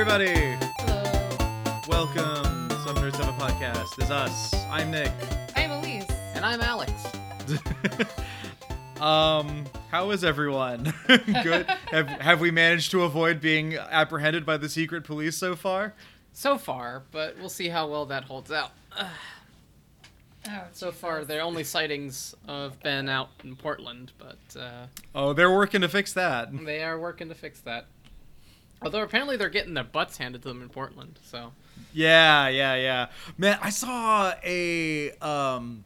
Hey, everybody! Hello. Welcome. to Some Nerds Have a Podcast. Is us. I'm Nick. I'm Elise. And I'm Alex. um, how is everyone? Good. have Have we managed to avoid being apprehended by the secret police so far? So far, but we'll see how well that holds out. Oh, So far, the only sightings have been out in Portland, but uh, Oh, they're working to fix that. they are working to fix that. Although apparently they're getting their butts handed to them in Portland, so Yeah, yeah, yeah. Man, I saw a um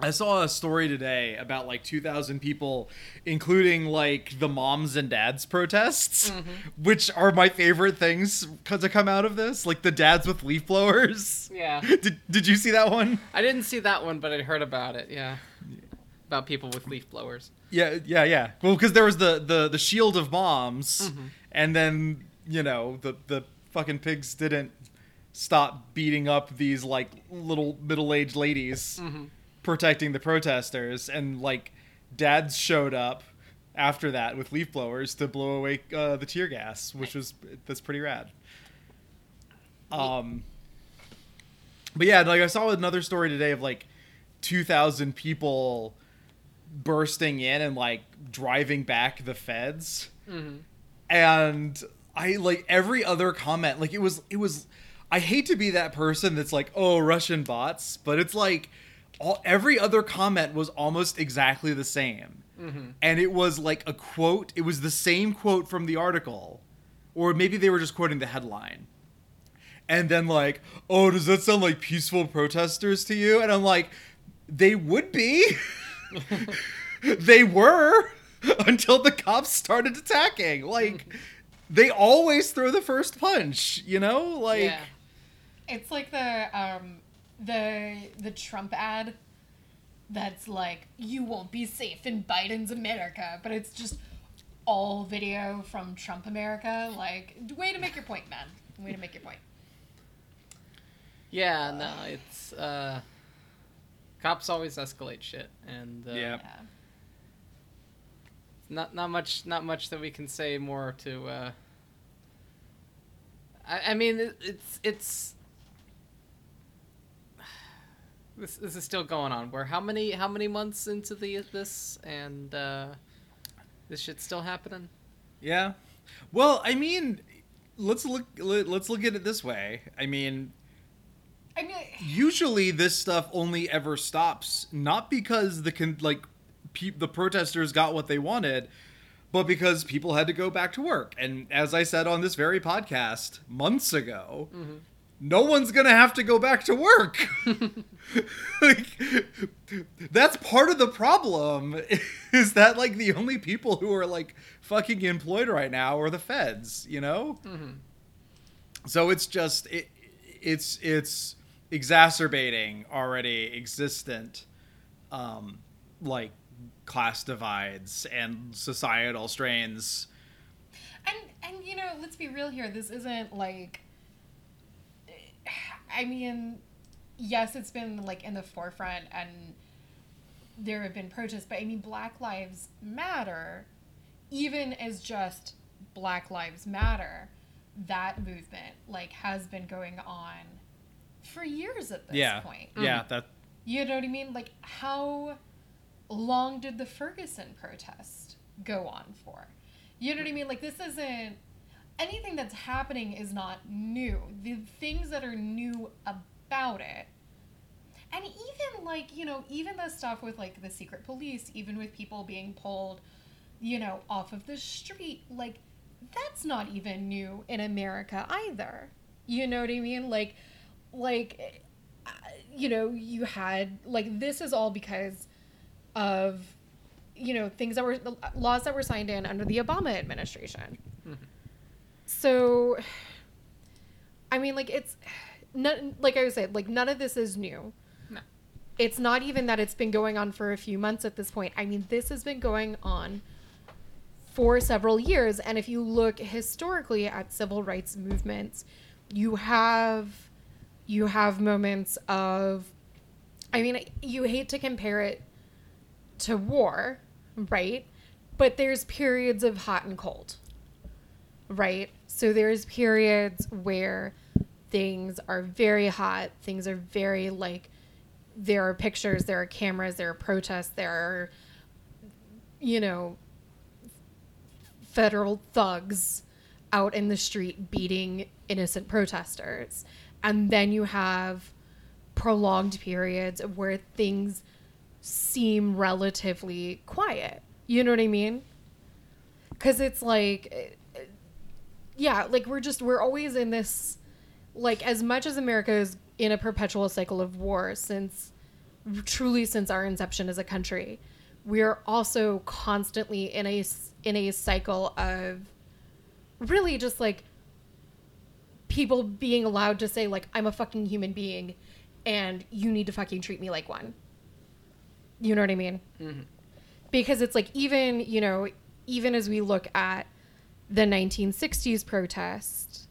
I saw a story today about like 2000 people including like the moms and dads protests, which are my favorite things to come out of this, like the dads with leaf blowers. yeah. Did Did you see that one? I didn't see that one, but I heard about it. Yeah, about people with leaf blowers. Yeah, yeah, yeah. Well, because there was the the the shield of moms, and then you know the the fucking pigs didn't stop beating up these like little middle aged ladies protecting the protesters, and like dads showed up after that with leaf blowers to blow away uh, the tear gas, which was that's pretty rad. Um, but yeah, like I saw another story today of like two thousand people bursting in and like driving back the feds Mm-hmm. And i like every other comment like it was it was i hate to be that person that's like oh russian bots but it's like all every other comment was almost exactly the same. Mm-hmm. And it was like a quote it was the same quote from the article or maybe they were just quoting the headline. And then like oh does that sound like peaceful protesters to you? And i'm like they would be. They were until the cops started attacking. Like they always throw the first punch, you know? Like yeah. It's like the um the the Trump ad that's like you won't be safe in Biden's America, but it's just all video from Trump America. Like way to make your point, man. Way to make your point. Yeah, no, it's uh, cops always escalate shit, and uh, Yeah. Yeah. Not not much not much that we can say more to uh I, I mean it, it's it's this this is still going on we're how many how many months into the this and uh this shit's still happening yeah. Well, I mean, let's look let- let's look at it this way. I mean, I mean usually this stuff only ever stops not because the con- like pe- the protesters got what they wanted but because people had to go back to work. And as i said on this very podcast months ago no one's gonna have to go back to work. Like that's part of the problem is that like the only people who are like fucking employed right now are the feds you know? So it's just it it's it's exacerbating already existent um like class divides and societal strains. And and you know let's be real here. This isn't like i mean yes it's been like in the forefront and there have been protests but i mean black lives matter even as just black lives matter that movement like has been going on for years at this yeah. point. Yeah mm. that you know what I mean? Like, how long did the Ferguson protest go on for? You know what I mean? Like, this isn't anything that's happening is not new. The things that are new about it, and even like, you know, even the stuff with like the secret police, even with people being pulled, you know, off of the street, like, that's not even new in America either. You know what I mean? Like, like uh, you know, you had like this is all because of you know things that were laws that were signed in under the Obama administration. Mm-hmm. So, I mean, like it's none, like I was saying, like none of this is new. No. It's not even that it's been going on for a few months at this point. I mean, this has been going on for several years. And if you look historically at civil rights movements, you have you have moments of I mean, you hate to compare it to war, right? But there's periods of hot and cold. right? So there's periods where things are very hot, things are very like there are pictures, there are cameras, there are protests, there are you know federal thugs out in the street beating innocent protesters. And then you have prolonged periods where things seem relatively quiet. You know what I mean? Cuz it's like eh, eh, yeah, like we're just we're always in this like as much as America is in a perpetual cycle of war since truly since our inception as a country, we're also constantly in a in a cycle of really just like people being allowed to say like I'm a fucking human being and you need to fucking treat me like one. You know what I mean? Mhm. Because it's like even, you know, even as we look at the 1960s protest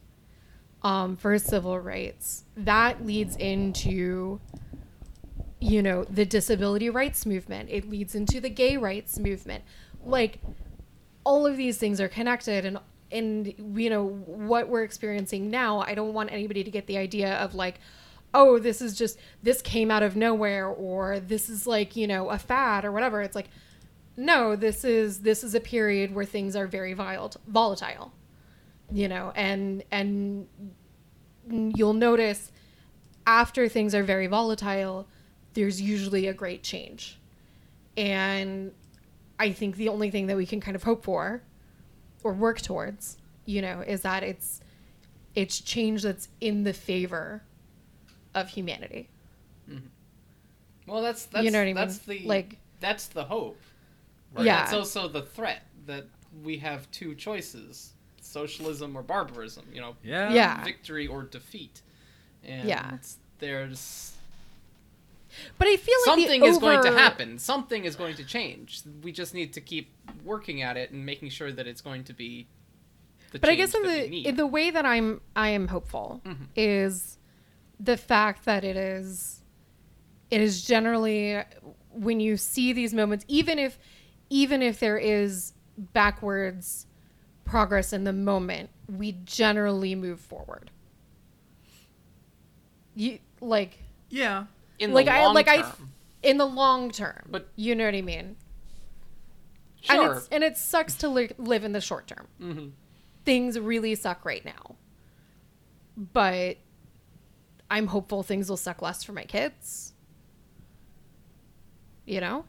um, for civil rights, that leads into you know the disability rights movement it leads into the gay rights movement like all of these things are connected and and you know what we're experiencing now i don't want anybody to get the idea of like oh this is just this came out of nowhere or this is like you know a fad or whatever. It's like no this is this is a period where things are very volatile volatile you know and and you'll notice after things are very volatile there's usually a great change. And i think the only thing that we can kind of hope for or work towards you know is that it's it's change that's in the favor of humanity Well, that's that's You know what I mean? that's the Like- that's the hope. Right? Yeah. It's also the threat that we have two choices: socialism or barbarism. You know, Yeah. Yeah. victory or defeat. And Yeah. there's but i feel like something is going to happen. Something is going to change. We just need to keep working at it and making sure that it's going to be. The but I guess in change that we the in the way that I'm I am hopeful Mhm. is the fact that it is it is generally when you see these moments even if even if there is backwards progress in the moment we generally move forward you like Yeah. in like the I long like I term. in the long term But- you know what I mean sure. and it's and it sucks to li- live in the short term hmm things really suck right now. But I'm hopeful things will suck less for my kids. You know?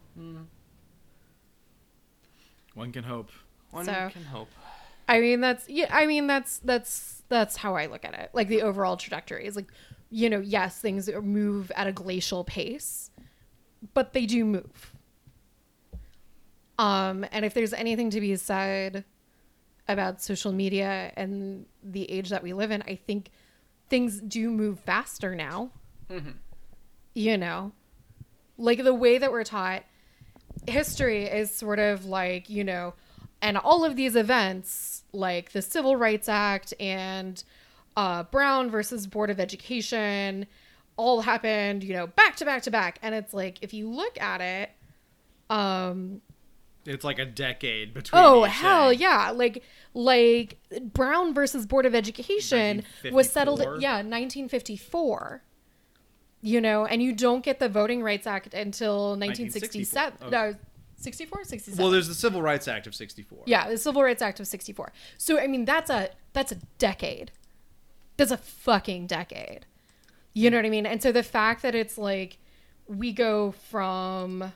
One can hope. One So- can hope. I mean that's yeah, I mean that's that's that's how I look at it. Like the overall trajectory is like you know, yes, things move at a glacial pace, but they do move. Um and if there's anything to be said about social media and the age that we live in, I think things do move faster now. Mhm. You know, like the way that we're taught history is sort of like, you know, and all of these events, like the Civil Rights Act and uh, Brown versus Board of Education, all happened, you know, back to back to back. And it's like, if you look at it, um, It's like a decade between. Oh hell thing. yeah! Like like Brown versus Board of Education was settled. Yeah, 1954. You know, and you don't get the Voting Rights Act until 1967. 1964. No, 64, 67. Well, there's the Civil Rights Act of '64. yeah, the Civil Rights Act of 64. So I mean, that's a that's a decade. That's a fucking decade. You know what I mean? And so the fact that it's like we go from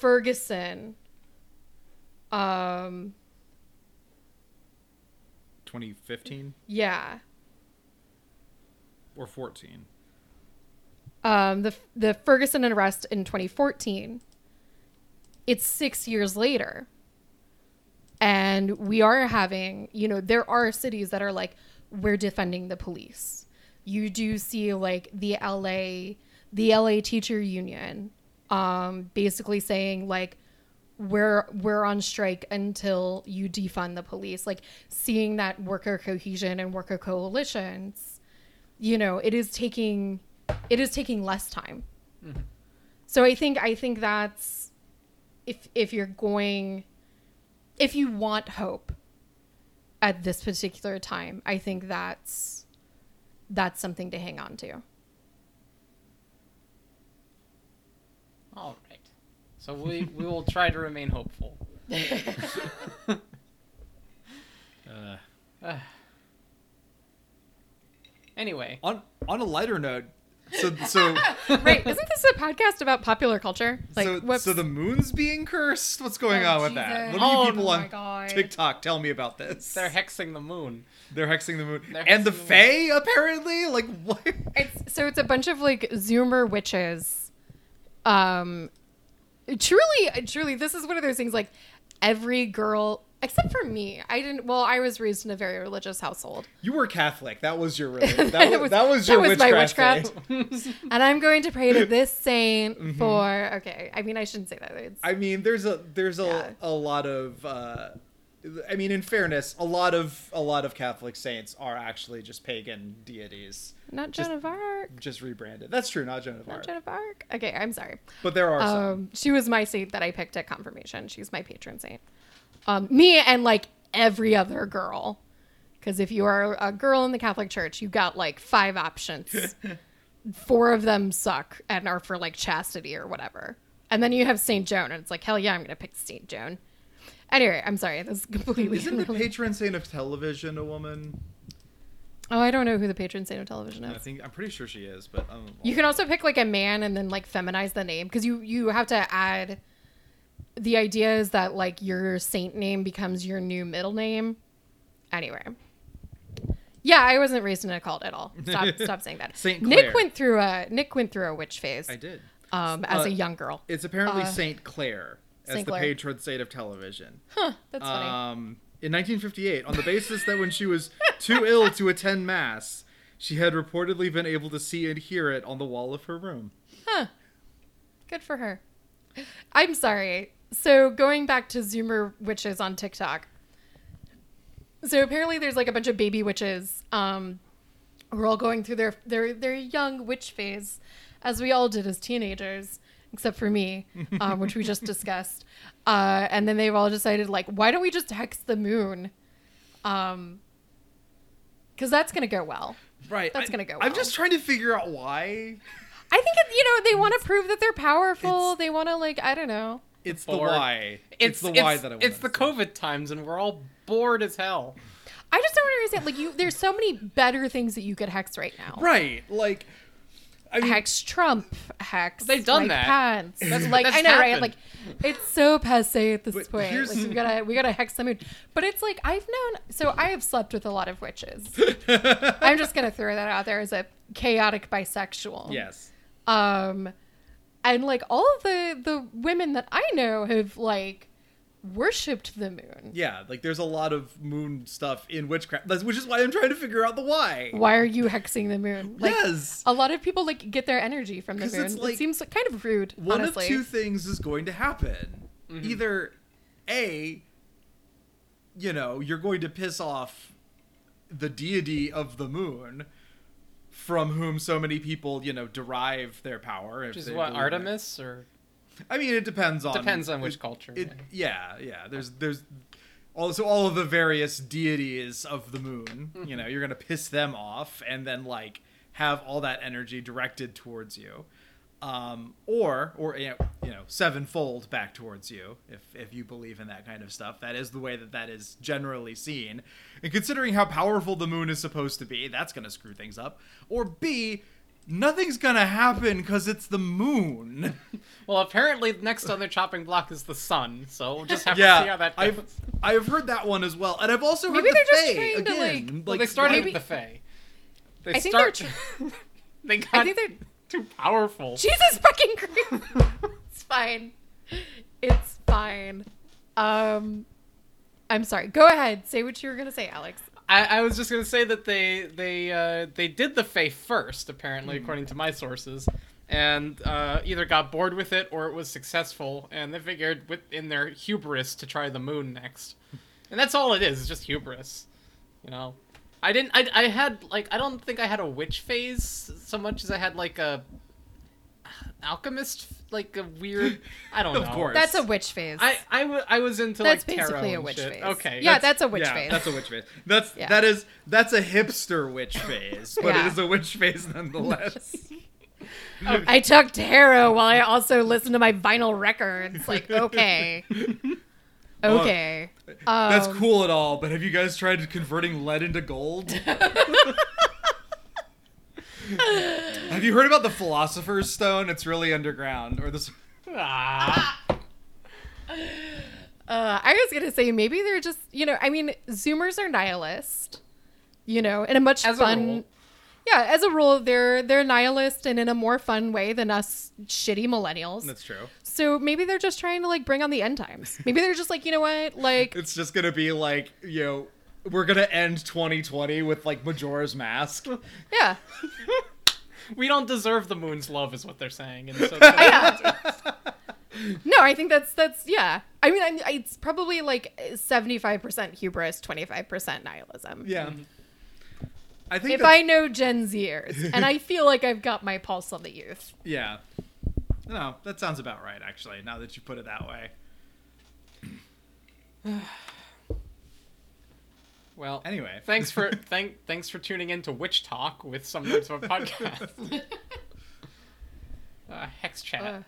Ferguson um 2015 yeah or 14. um, the the Ferguson arrest in 2014. It's six years later, and we are having, you know, there are cities that are like, we're defending the police. You do see like the LA, the LA teacher union, um, basically saying like, we're we're on strike until you defund the police. Like seeing that worker cohesion and worker coalitions you know it is taking it is taking less time so i think i think that's if if you're going if you want hope at this particular time, I think that's that's something to hang on to. All right. So we we will try to remain hopeful. Uh, Uh, anyway, on on a lighter note, so so right? Isn't this a podcast about popular culture? Like, so, whoops. so the moon's being cursed. What's going Oh, on with that? Jesus. What do you Oh, people oh on God. TikTok tell me about this? they're hexing the moon. They're hexing the moon, They're and the hexing the Fae apparently. Like what? It's so it's a bunch of like Zoomer witches. Um, truly, truly, this is one of those things. Like every girl, except for me, I didn't. Well, I was raised in a very religious household, You were Catholic. That was your religion. That was, was- that was that your was my witchcraft. witchcraft. and I'm going to pray to this saint for. Okay, I mean, I shouldn't say that. It's, I mean, there's a there's a, Yeah. a lot of. Uh, I mean, in fairness, a lot of a lot of Catholic saints are actually just pagan deities, not just- Joan of Arc. just rebranded. That's true, not Joan of Not Arc, Joan of Arc. Okay, I'm sorry. but there are some. Um, she was my saint that I picked at confirmation. She's my patron saint. Um, me and like every other girl, because if you are a girl in the Catholic Church, you got like five options. Four of them suck and are for like chastity or whatever. And then you have Saint Joan, and it's like hell yeah, I'm gonna pick Saint Joan. Anyway, I'm sorry. This is completely. Isn't the patron saint of television a woman? oh, I don't know who the patron saint of television is. I think I'm pretty sure she is, but um, You can also pick like a man and then like feminize the name because you you have to add. The idea is that like your saint name becomes your new middle name. Anyway. Yeah, I wasn't raised in a cult at all. Stop, stop saying that. Saint Clair. Nick went through a Nick went through a witch phase. I did. Um, as Uh, a young girl. It's apparently Uh, Saint Clair as Saint the patron saint of television. Huh, that's funny. Um, in 1958, on the basis that when she was too ill to attend mass, she had reportedly been able to see and hear it on the wall of her room. Huh. Good for her. I'm sorry. So going back to Zoomer witches on TikTok. So apparently there's like a bunch of baby witches. Um who are all going through their their their young witch phase, as we all did as teenagers, except for me, um, which we just discussed. Uh, and then they've all decided like, why don't we just hex the moon? Um, because that's gonna go well. Right. That's I- gonna go Well. I'm just trying to figure out why. I think it, you know they want to prove that they're powerful. It's- They want to like I don't know. It's the why. It's, the why that I want. It's the COVID times, and we're all bored as hell. I just don't understand. Like you, there's so many better things that you could hex right now. Right. Like, I mean, Hex Trump, hex. They've done Mike that. Pence. That's- like that's I know, right? Like it's so passe at this But point. here's- Like we gotta, we gotta hex the moon. But it's like I've known. So I have slept with a lot of witches. I'm just gonna throw that out there as a chaotic bisexual. yes. Um, and like all of the the women that I know have like worshipped the moon. Yeah. Like, there's a lot of moon stuff in witchcraft, which is why I'm trying to figure out the why. Why are you hexing the moon? Like yes. a lot of people like get their energy from the moon. it's it like- seems kind of rude. One honestly. of two things is going to happen. Mm-hmm. Either A, you know, you're going to piss off the deity of the moon from whom so many people, you know, derive their power. Which is what believe in it. Artemis or I mean, it depends on depends on which it- culture. It, yeah, yeah. There's there's also all of the various deities of the moon. You know, you're gonna piss them off and then like have all that energy directed towards you, um, or or you know, you know sevenfold back towards you if if you believe in that kind of stuff. That is the way that that is generally seen. And considering how powerful the moon is supposed to be, that's gonna screw things up. Or B. Nothing's gonna happen because it's the moon. Well, apparently next on their chopping block is the sun, so we'll just have to see how that goes. I've I've heard that one as well, and I've also heard Maybe the they're just Fae trying to, again. like- well, they started maybe- with the Fae. They I think they're start. they got I think they're too powerful. Jesus fucking Christ. it's fine. It's fine. Um, I'm sorry. Go ahead. Say what you were gonna say, Alex. I, I was just gonna say that they they uh, they did the Fae first, apparently, Hmm. according to my sources, and uh, either got bored with it or it was successful, and they figured with in their hubris to try the moon next, and that's all it is. It's just hubris, you know. I didn't. I, I had like I don't think I had a witch phase so much as I had like a. alchemist, like a weird. I don't know Of know. course. That's a witch phase. I I, w- I was into That's like tarot basically a witch shit. phase. Okay. Yeah, that's, a witch yeah, phase. That's a witch phase. That's Yeah. that is that's a hipster witch phase, but Yeah. it is a witch phase nonetheless. I took tarot while I also listened to my vinyl records. Like, okay. Okay. That's Um, cool at all, but have you guys tried converting lead into gold? Have you heard about the Philosopher's Stone? It's really underground. Or this Ah. Uh, I was gonna say maybe they're just you know I mean Zoomers are nihilist, you know, in a much As fun. rule. Yeah, as a rule, they're they're nihilist and in a more fun way than us shitty millennials. That's true. so maybe they're just trying to like bring on the end times. Maybe they're just like you know what, like It's just gonna be like, you know, we're gonna end 2020 with like Majora's Mask. yeah, We don't deserve the moon's love, is what they're saying. And so yeah. no, I think that's that's yeah. I mean, I'm, it's probably like seventy five percent hubris, twenty five percent nihilism. yeah. Mm-hmm. I think If that's- I know Gen Zers, and I feel like I've got my pulse on the youth. Yeah. No, that sounds about right, actually, now that you put it that way. well, Anyway. thanks for thank thanks for tuning in to Witch Talk with some nerds of a podcast. uh, Hex chat. Uh,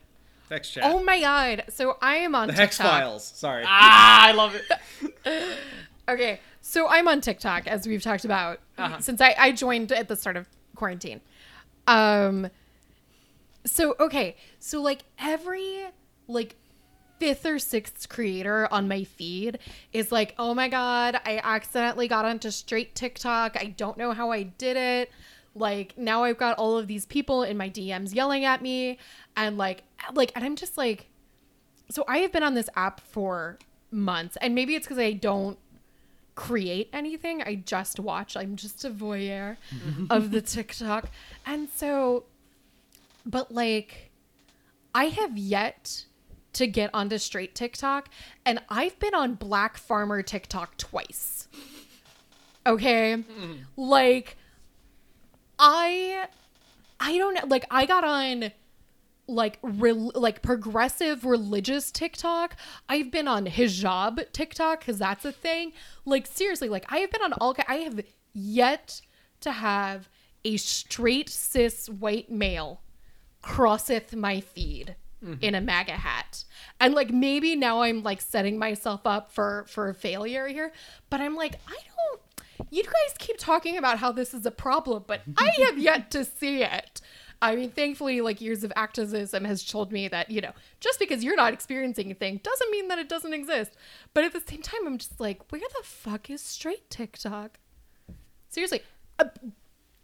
Hex chat. Oh my god! So I am on the Hex Files. Sorry. ah, I love it. Okay, so I'm on TikTok as we've talked about Uh-huh. since I, I joined at the start of quarantine. Um, so okay, so like every like fifth or sixth creator on my feed is like, oh my god, I accidentally got onto straight TikTok. I don't know how I did it. Like now I've got all of these people in my DMs yelling at me, and like like, and I'm just like, so I have been on this app for months, and maybe it's because I don't create anything. I just watch. I'm just a voyeur mm-hmm. of the TikTok. And so, but like, I have yet to get onto straight TikTok, and I've been on Black Farmer TikTok twice. Okay? Like, I. I don't know. Like, I got on like rel- like progressive religious TikTok. I've been on hijab TikTok because that's a thing. Like seriously, like I have been on all. I have yet to have a straight cis white male crosseth my feed in a MAGA hat. And like maybe now I'm like setting myself up for for failure here, but I'm like I don't you guys keep talking about how this is a problem, but I have yet to see it. I mean, thankfully, like years of activism has told me that, you know, just because you're not experiencing a thing doesn't mean that it doesn't exist. But at the same time, I'm just like, where the fuck is straight TikTok? Seriously, uh,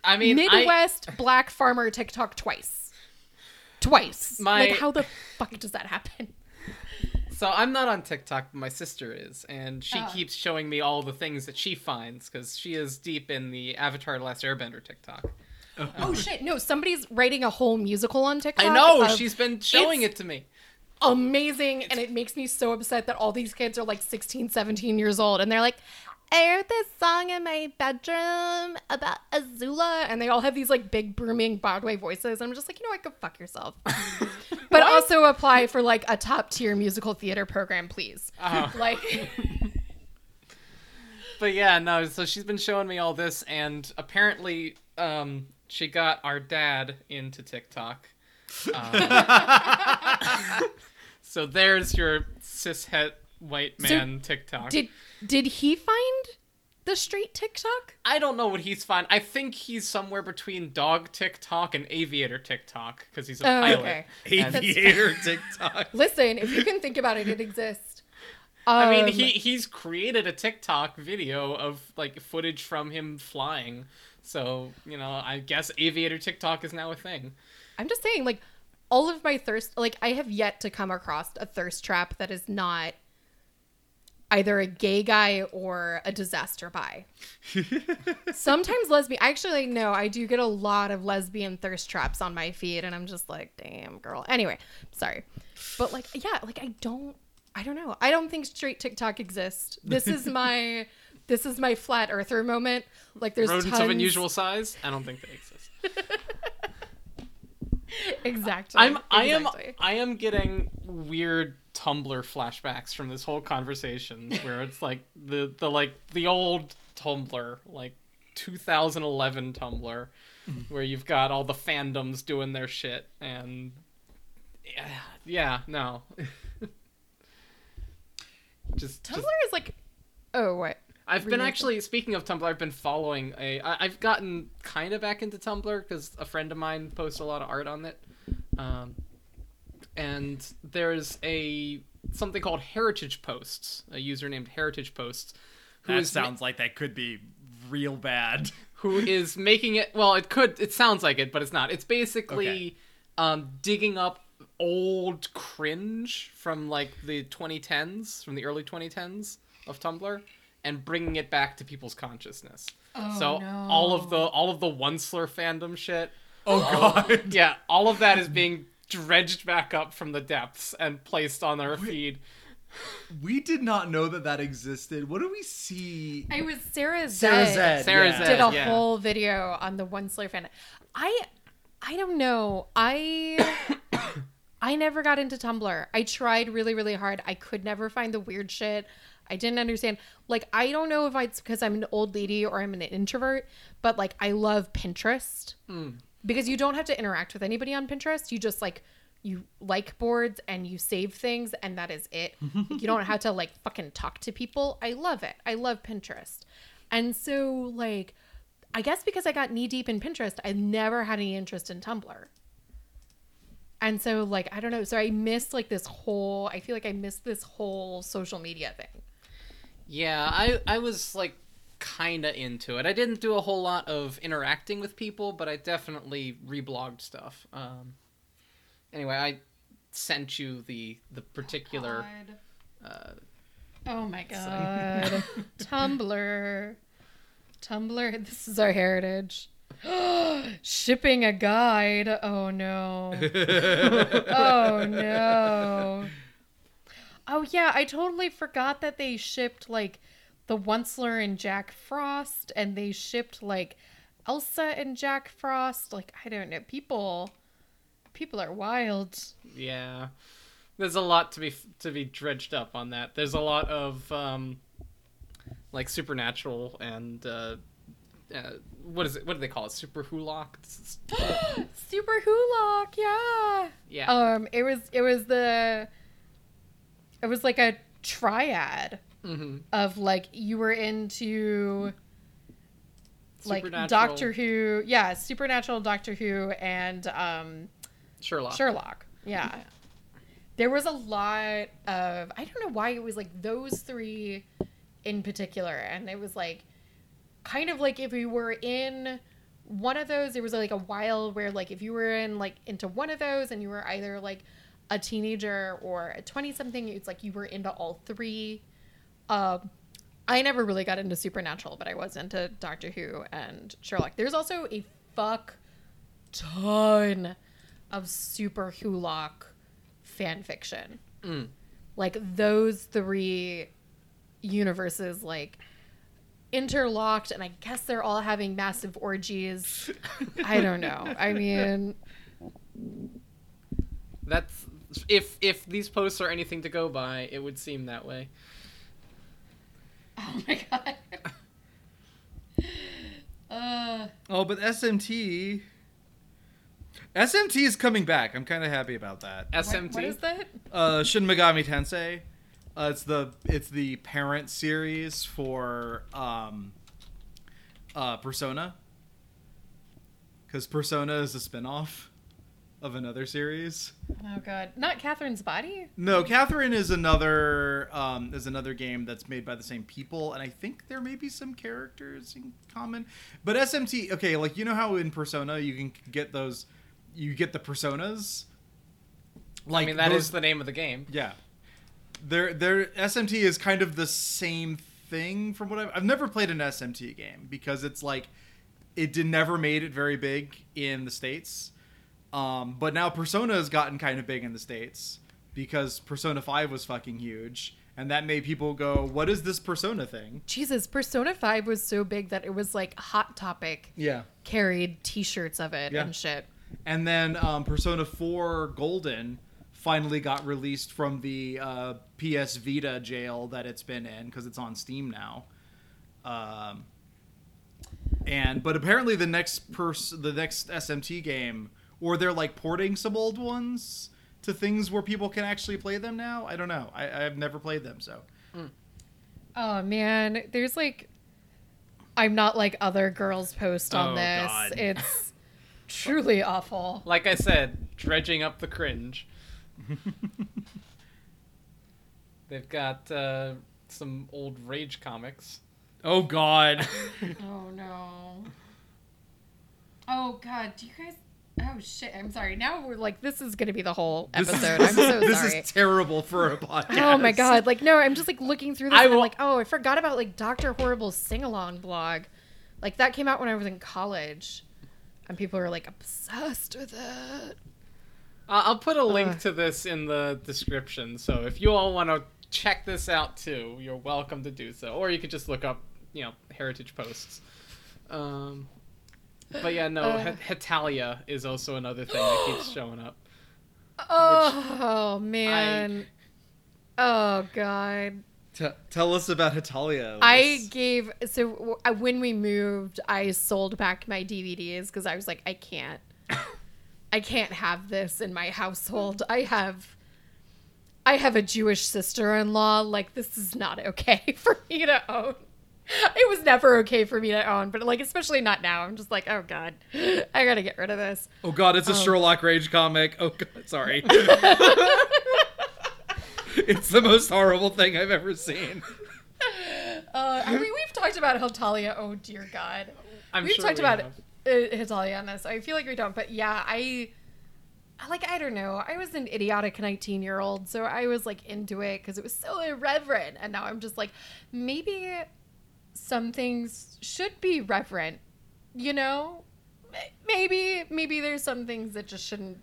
I mean, I, Midwest black farmer TikTok twice. Twice. My- Like, how the fuck does that happen? so I'm not on TikTok, but my sister is, and she Oh. keeps showing me all the things that she finds because she is deep in the Avatar: The Last Airbender TikTok. Oh, um, oh shit, no, somebody's writing a whole musical on TikTok. I know of- she's been showing it to me. amazing and it makes me so upset that all these kids are like 16 17 years old and they're like i wrote this song in my bedroom about azula and they all have these like big booming broadway voices And i'm just like you know what go fuck yourself but also apply for like a top tier musical theater program please Uh-huh. like But yeah, no. So she's been showing me all this, and apparently, um, she got our dad into TikTok. Um, so there's your cishet white So man TikTok. did did he find the straight tiktok I don't know what he's fine. I think he's somewhere between dog TikTok and aviator TikTok because he's a Oh, pilot. okay. Aviator TikTok. listen if you can think about it it exists I mean, Um, he he's created a TikTok video of like footage from him flying. So you know, I guess aviator TikTok is now a thing. I'm just saying, like, all of my thirst, like, I have yet to come across a thirst trap that is not either a gay guy or a disaster bi. Sometimes lesbian, actually, like, no, I do get a lot of lesbian thirst traps on my feed, and I'm just like, damn, girl. Anyway, sorry. But, like, yeah, like, I don't, I don't know. I don't think straight TikTok exists. This is my. This is my flat earther moment. Like there's Rodents tons, of unusual size? I don't think they exist. exactly. I'm I am. I am getting weird Tumblr flashbacks from this whole conversation where it's like the the like the old Tumblr like 2011 Tumblr mm-hmm. where you've got all the fandoms doing their shit and yeah, yeah no just Tumblr just- is like, oh what? I've been actually speaking of Tumblr. I've been following a. I, I've gotten kind of back into Tumblr because a friend of mine posts a lot of art on it, um, and there's a something called Heritage Posts. A user named Heritage Posts, who That is ma- sounds like that could be real bad. who is making it. Well, it could. It sounds like it, but it's not. It's basically Okay. um, digging up old cringe from like the 2010s, from the early 2010s of Tumblr, and bringing it back to people's consciousness. Oh, so no. all of the all of the Onceler fandom shit, Oh god. yeah, all of that is being dredged back up from the depths and placed on our feed. we did not know that that existed. What do we see? I was Sarah Sarah Zed. Zed. Sarah yeah. Zed. did a yeah. whole video on the Onceler fan. I I don't know. I I never got into Tumblr. I tried really really hard. I could never find the weird shit. I didn't understand. Like I don't know if it's because I'm an old lady or I'm an introvert, but like I love Pinterest. Hmm. Because you don't have to interact with anybody on Pinterest. You just like you like boards and you save things and that is it. Like, you don't have to like fucking talk to people. I love it. I love Pinterest. And so like I guess because I got knee deep in Pinterest, I never had any interest in Tumblr. And so like I don't know, so I missed like this whole I feel like I missed this whole social media thing. Yeah, I I was like kind of into it. I didn't do a whole lot of interacting with people, but I definitely reblogged stuff. Um, anyway, I sent you the the particular. Uh, Oh my god. Tumblr. Tumblr. This is our heritage. Shipping a guide. Oh no. oh no. Oh yeah, I totally forgot that they shipped like the Onceler and Jack Frost and they shipped like Elsa and Jack Frost. Like I don't know. People people are wild. yeah, there's a lot to be to be dredged up on that. There's a lot of um, like supernatural and. Uh, uh, what is it? What do they call it? SuperWhoLock? SuperWhoLock, yeah. Yeah. Um, it was it was the it was like a triad hmm of like you were into like Doctor Who, yeah, supernatural Doctor Who and um Sherlock. Sherlock. Yeah. There was a lot of I don't know why it was like those three in particular and it was like kind of like if you were in one of those there was like a while where like if you were in like into one of those and you were either like a teenager or a 20 something it's like you were into all three um I never really got into supernatural but I was into Doctor Who and Sherlock there's also a fuck ton of SuperWhoLock fan fiction. Mm. Like those three universes like interlocked and I guess they're all having massive orgies. I don't know. I mean, That's if if these posts are anything to go by, it would seem that way. oh my god. Uh, Oh, but SMT. SMT is coming back. I'm kind of happy about that. SMT. what- what is that? Uh, Shin Megami Tensei. Uh, it's the it's the parent series for um, uh, Persona. Because Persona is a spin-off of another series. Oh god. Not Catherine's body? No, Catherine is another um, is another game that's made by the same people, and I think there may be some characters in common. But SMT, okay, like you know how in Persona you can get those, you get the personas. Like I mean, that is those- the name of the game. yeah. Their their SMT is kind of the same thing from what I've I've never played an SMT game because it's like it did never made it very big in the states. Um, but now Persona has gotten kind of big in the states because Persona 5 was fucking huge and that made people go, "What is this Persona thing?" Jesus, Persona 5 was so big that it was like Hot Topic Yeah. carried t-shirts of it Yeah. and shit. and then um, Persona 4 Golden finally got released from the uh, PS Vita jail that it's been in because it's on Steam now. Um, and but apparently the next pers- the next SMT game, or they're like porting some old ones to things where people can actually play them now. I don't know. I, I've never played them, so Oh man, there's like I'm not like other girls post on Oh, this. God. It's truly awful. Like I said, dredging up the cringe. They've got uh, some old Rage comics. oh god. Oh no. Oh god, do you guys Oh shit, I'm sorry. Now we're like this is gonna be the whole This episode. I'm so this sorry. is terrible for a podcast. Oh my god! Like no, I'm just like looking through this I and I'm will- like, oh, I forgot about like Doctor Horrible's sing along blog. Like that came out when I was in college, and people were like obsessed with it. Uh, I'll put a link Ugh. to this in the description, so if you all want to check this out too, you're welcome to do so. Or you could just look up, you know, heritage posts. Um, but yeah, no, Uh. Het- Hetalia is also another thing that keeps showing up. Oh man. Oh god. T- tell us about Hetalia. I gave so w- uh, when we moved, I sold back my DVDs because I was like, I can't, I can't have this in my household. I have, I have a Jewish sister-in-law. Like this is not okay for me to own. It was never okay for me to own, but like especially not now. I'm just like, oh god, I gotta get rid of this. Oh god, it's a Sherlock Rage comic. Oh god, sorry. it's the most horrible thing I've ever seen. Uh, I mean, we've talked about Hetalia. Oh dear God, I'm we've sure talked we about have. uh, Hetalia on this. I feel like we don't, but yeah, I I- like. I don't know. I was an idiotic 19 year old, so I was like into it because it was so irreverent, and now I'm just like, maybe some things should be reverent. You know, maybe maybe there's some things that just shouldn't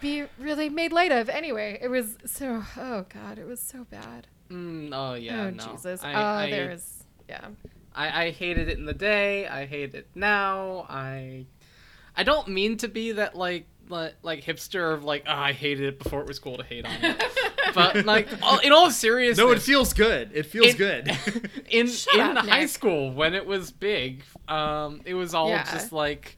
be really made light of. Anyway, it was so. Oh God, it was so bad. Mm, oh yeah, oh no. Jesus. I, uh, I, there was yeah. I, I hated it in the day. I hate it now. I I don't mean to be that like like, like hipster of like oh, I hated it before it was cool to hate on it. but like all, in all seriousness, No, it feels good. It feels in- good. in Shut in up, high Nick. school when it was big, um, it was all Yeah. just like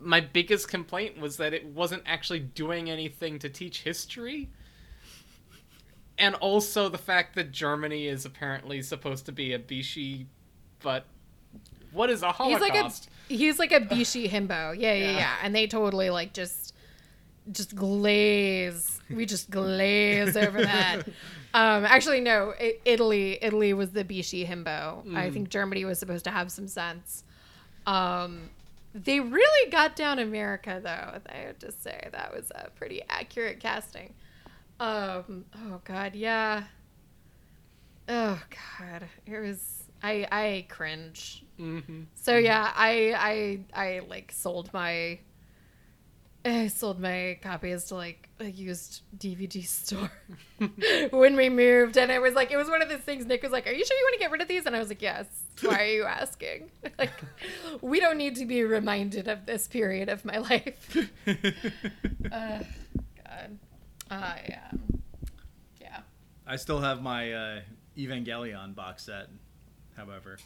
my biggest complaint was that it wasn't actually doing anything to teach history. And also the fact that Germany is apparently supposed to be a Bishi, but what is a He's like a Holocaust? He's like a Bishi himbo. Yeah, yeah, Yeah. yeah. And they totally like just just glaze. We just glaze over that. Um, actually, no. I Italy, Italy was the Bishi himbo. I think Germany was supposed to have some sense. Um, they really got down America, though. I have to say that was a pretty accurate casting. Um, oh God, yeah. Oh God, it was. I I cringe. Hmm So yeah, I I I like sold my I sold my copies to like a used DVD store when we moved, and it was like it was one of those things. Nick was like, "Are you sure you want to get rid of these?" And I was like, "Yes." Why are you asking? like, we don't need to be reminded of this period of my life. uh, God, uh, yeah, yeah. I still have my uh, Evangelion box set, however.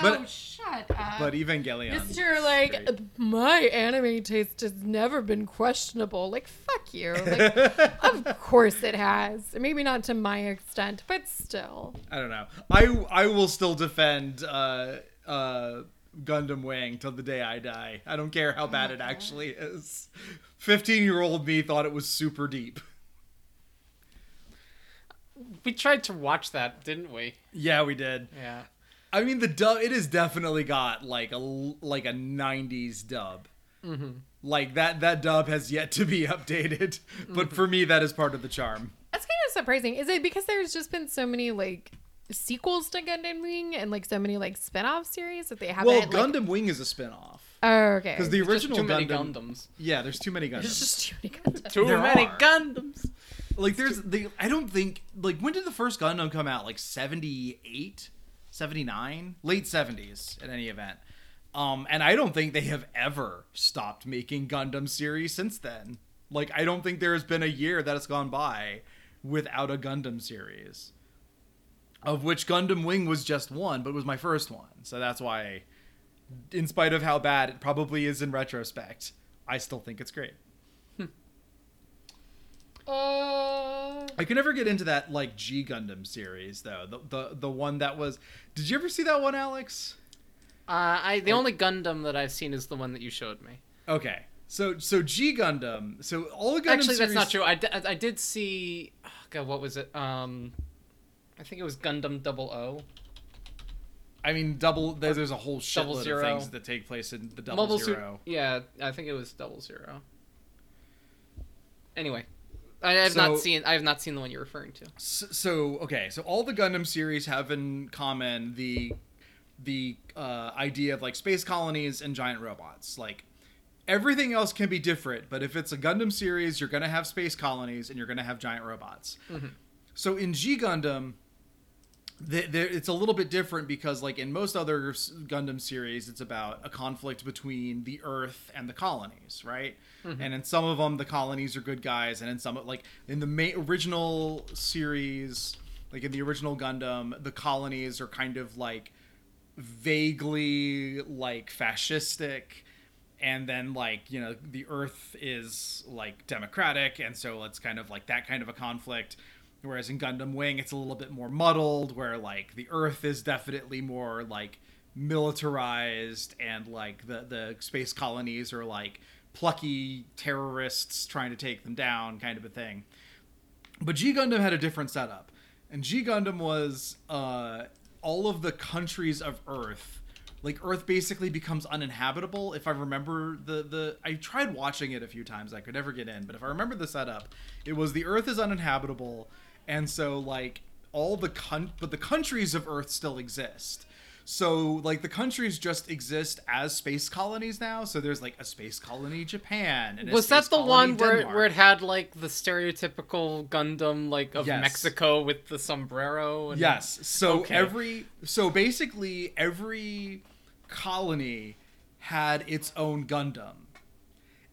But oh, shut up. but Evangelion. Mr. Like, great. my anime taste has never been questionable. Like, fuck you. Like, of course it has. Maybe not to my extent, but still. I don't know. I I will still defend uh, uh, Gundam Wing till the day I die. I don't care how bad it actually is. Fifteen year old me thought it was super deep. We tried to watch that, didn't we? Yeah, we did. Yeah. I mean, the dub. It has definitely got like a like a '90s dub. Mm-hmm. Like that that dub has yet to be updated. But for me, that is part of the charm. That's kind of surprising. Is it because there's just been so many, like, sequels to Gundam Wing and, like, so many, like, spin off series that they haven't. Well, like- Gundam Wing is a spin-off. Oh, okay. Because the Just original too many Gundam, Gundams. yeah, there's too many Gundams. There's just too many Gundams. Too There many are. Gundams. like there's the I don't think like when did the first Gundam come out? Like 78, 79, late 70s in any event. Um, and I don't think they have ever stopped making Gundam series since then. Like, I don't think there has been a year that has gone by without a Gundam series. Of which Gundam Wing was just one, but was my first one. So that's why, in spite of how bad it probably is in retrospect, I still think it's great. Uh, I could never get into that like G Gundam series though. The the the one that was. Did you ever see that one, Alex? Uh, I the only Gundam that I've seen is the one that you showed me. Okay, so so G Gundam. So all the Gundam Actually, series, that's not true. I, d- I did see. oh, God, what was it? Um, I think it was Gundam Double O. I mean, double. There's, there's a whole Double shitload of things that take place in the double Suit- zero. Yeah, I think it was Double Zero. Anyway, I have So- not seen. I have not seen the one you're referring to. So, so okay, so all the Gundam series have in common the the uh, idea of like space colonies and giant robots. Like everything else can be different, but if it's a Gundam series, you're gonna have space colonies and you're gonna have giant robots. So in G Gundam, the, the, it's a little bit different because like in most other Gundam series, it's about a conflict between the Earth and the colonies, right? Mm-hmm. And in some of them, the colonies are good guys, and in some like in the main original series, like in the original Gundam, the colonies are kind of like vaguely like fascistic and then like you know the earth is like democratic and so it's kind of like that kind of a conflict whereas in gundam wing it's a little bit more muddled where like the earth is definitely more like militarized and like the the space colonies are like plucky terrorists trying to take them down kind of a thing but G Gundam had a different setup, and G Gundam was uh, all of the countries of Earth. Like Earth basically becomes uninhabitable. If I remember the the, I tried watching it a few times. I could never get in, but if I remember the setup, it was the Earth is uninhabitable, and so like all the con, but the countries of Earth still exist. So like the countries just exist as space colonies now. So there's like a space colony Japan. Was that the one where, Denmark. where it had like the stereotypical Gundam like of Yes. Mexico with the sombrero? And... Yes. So Okay. every so basically every colony had its own Gundam.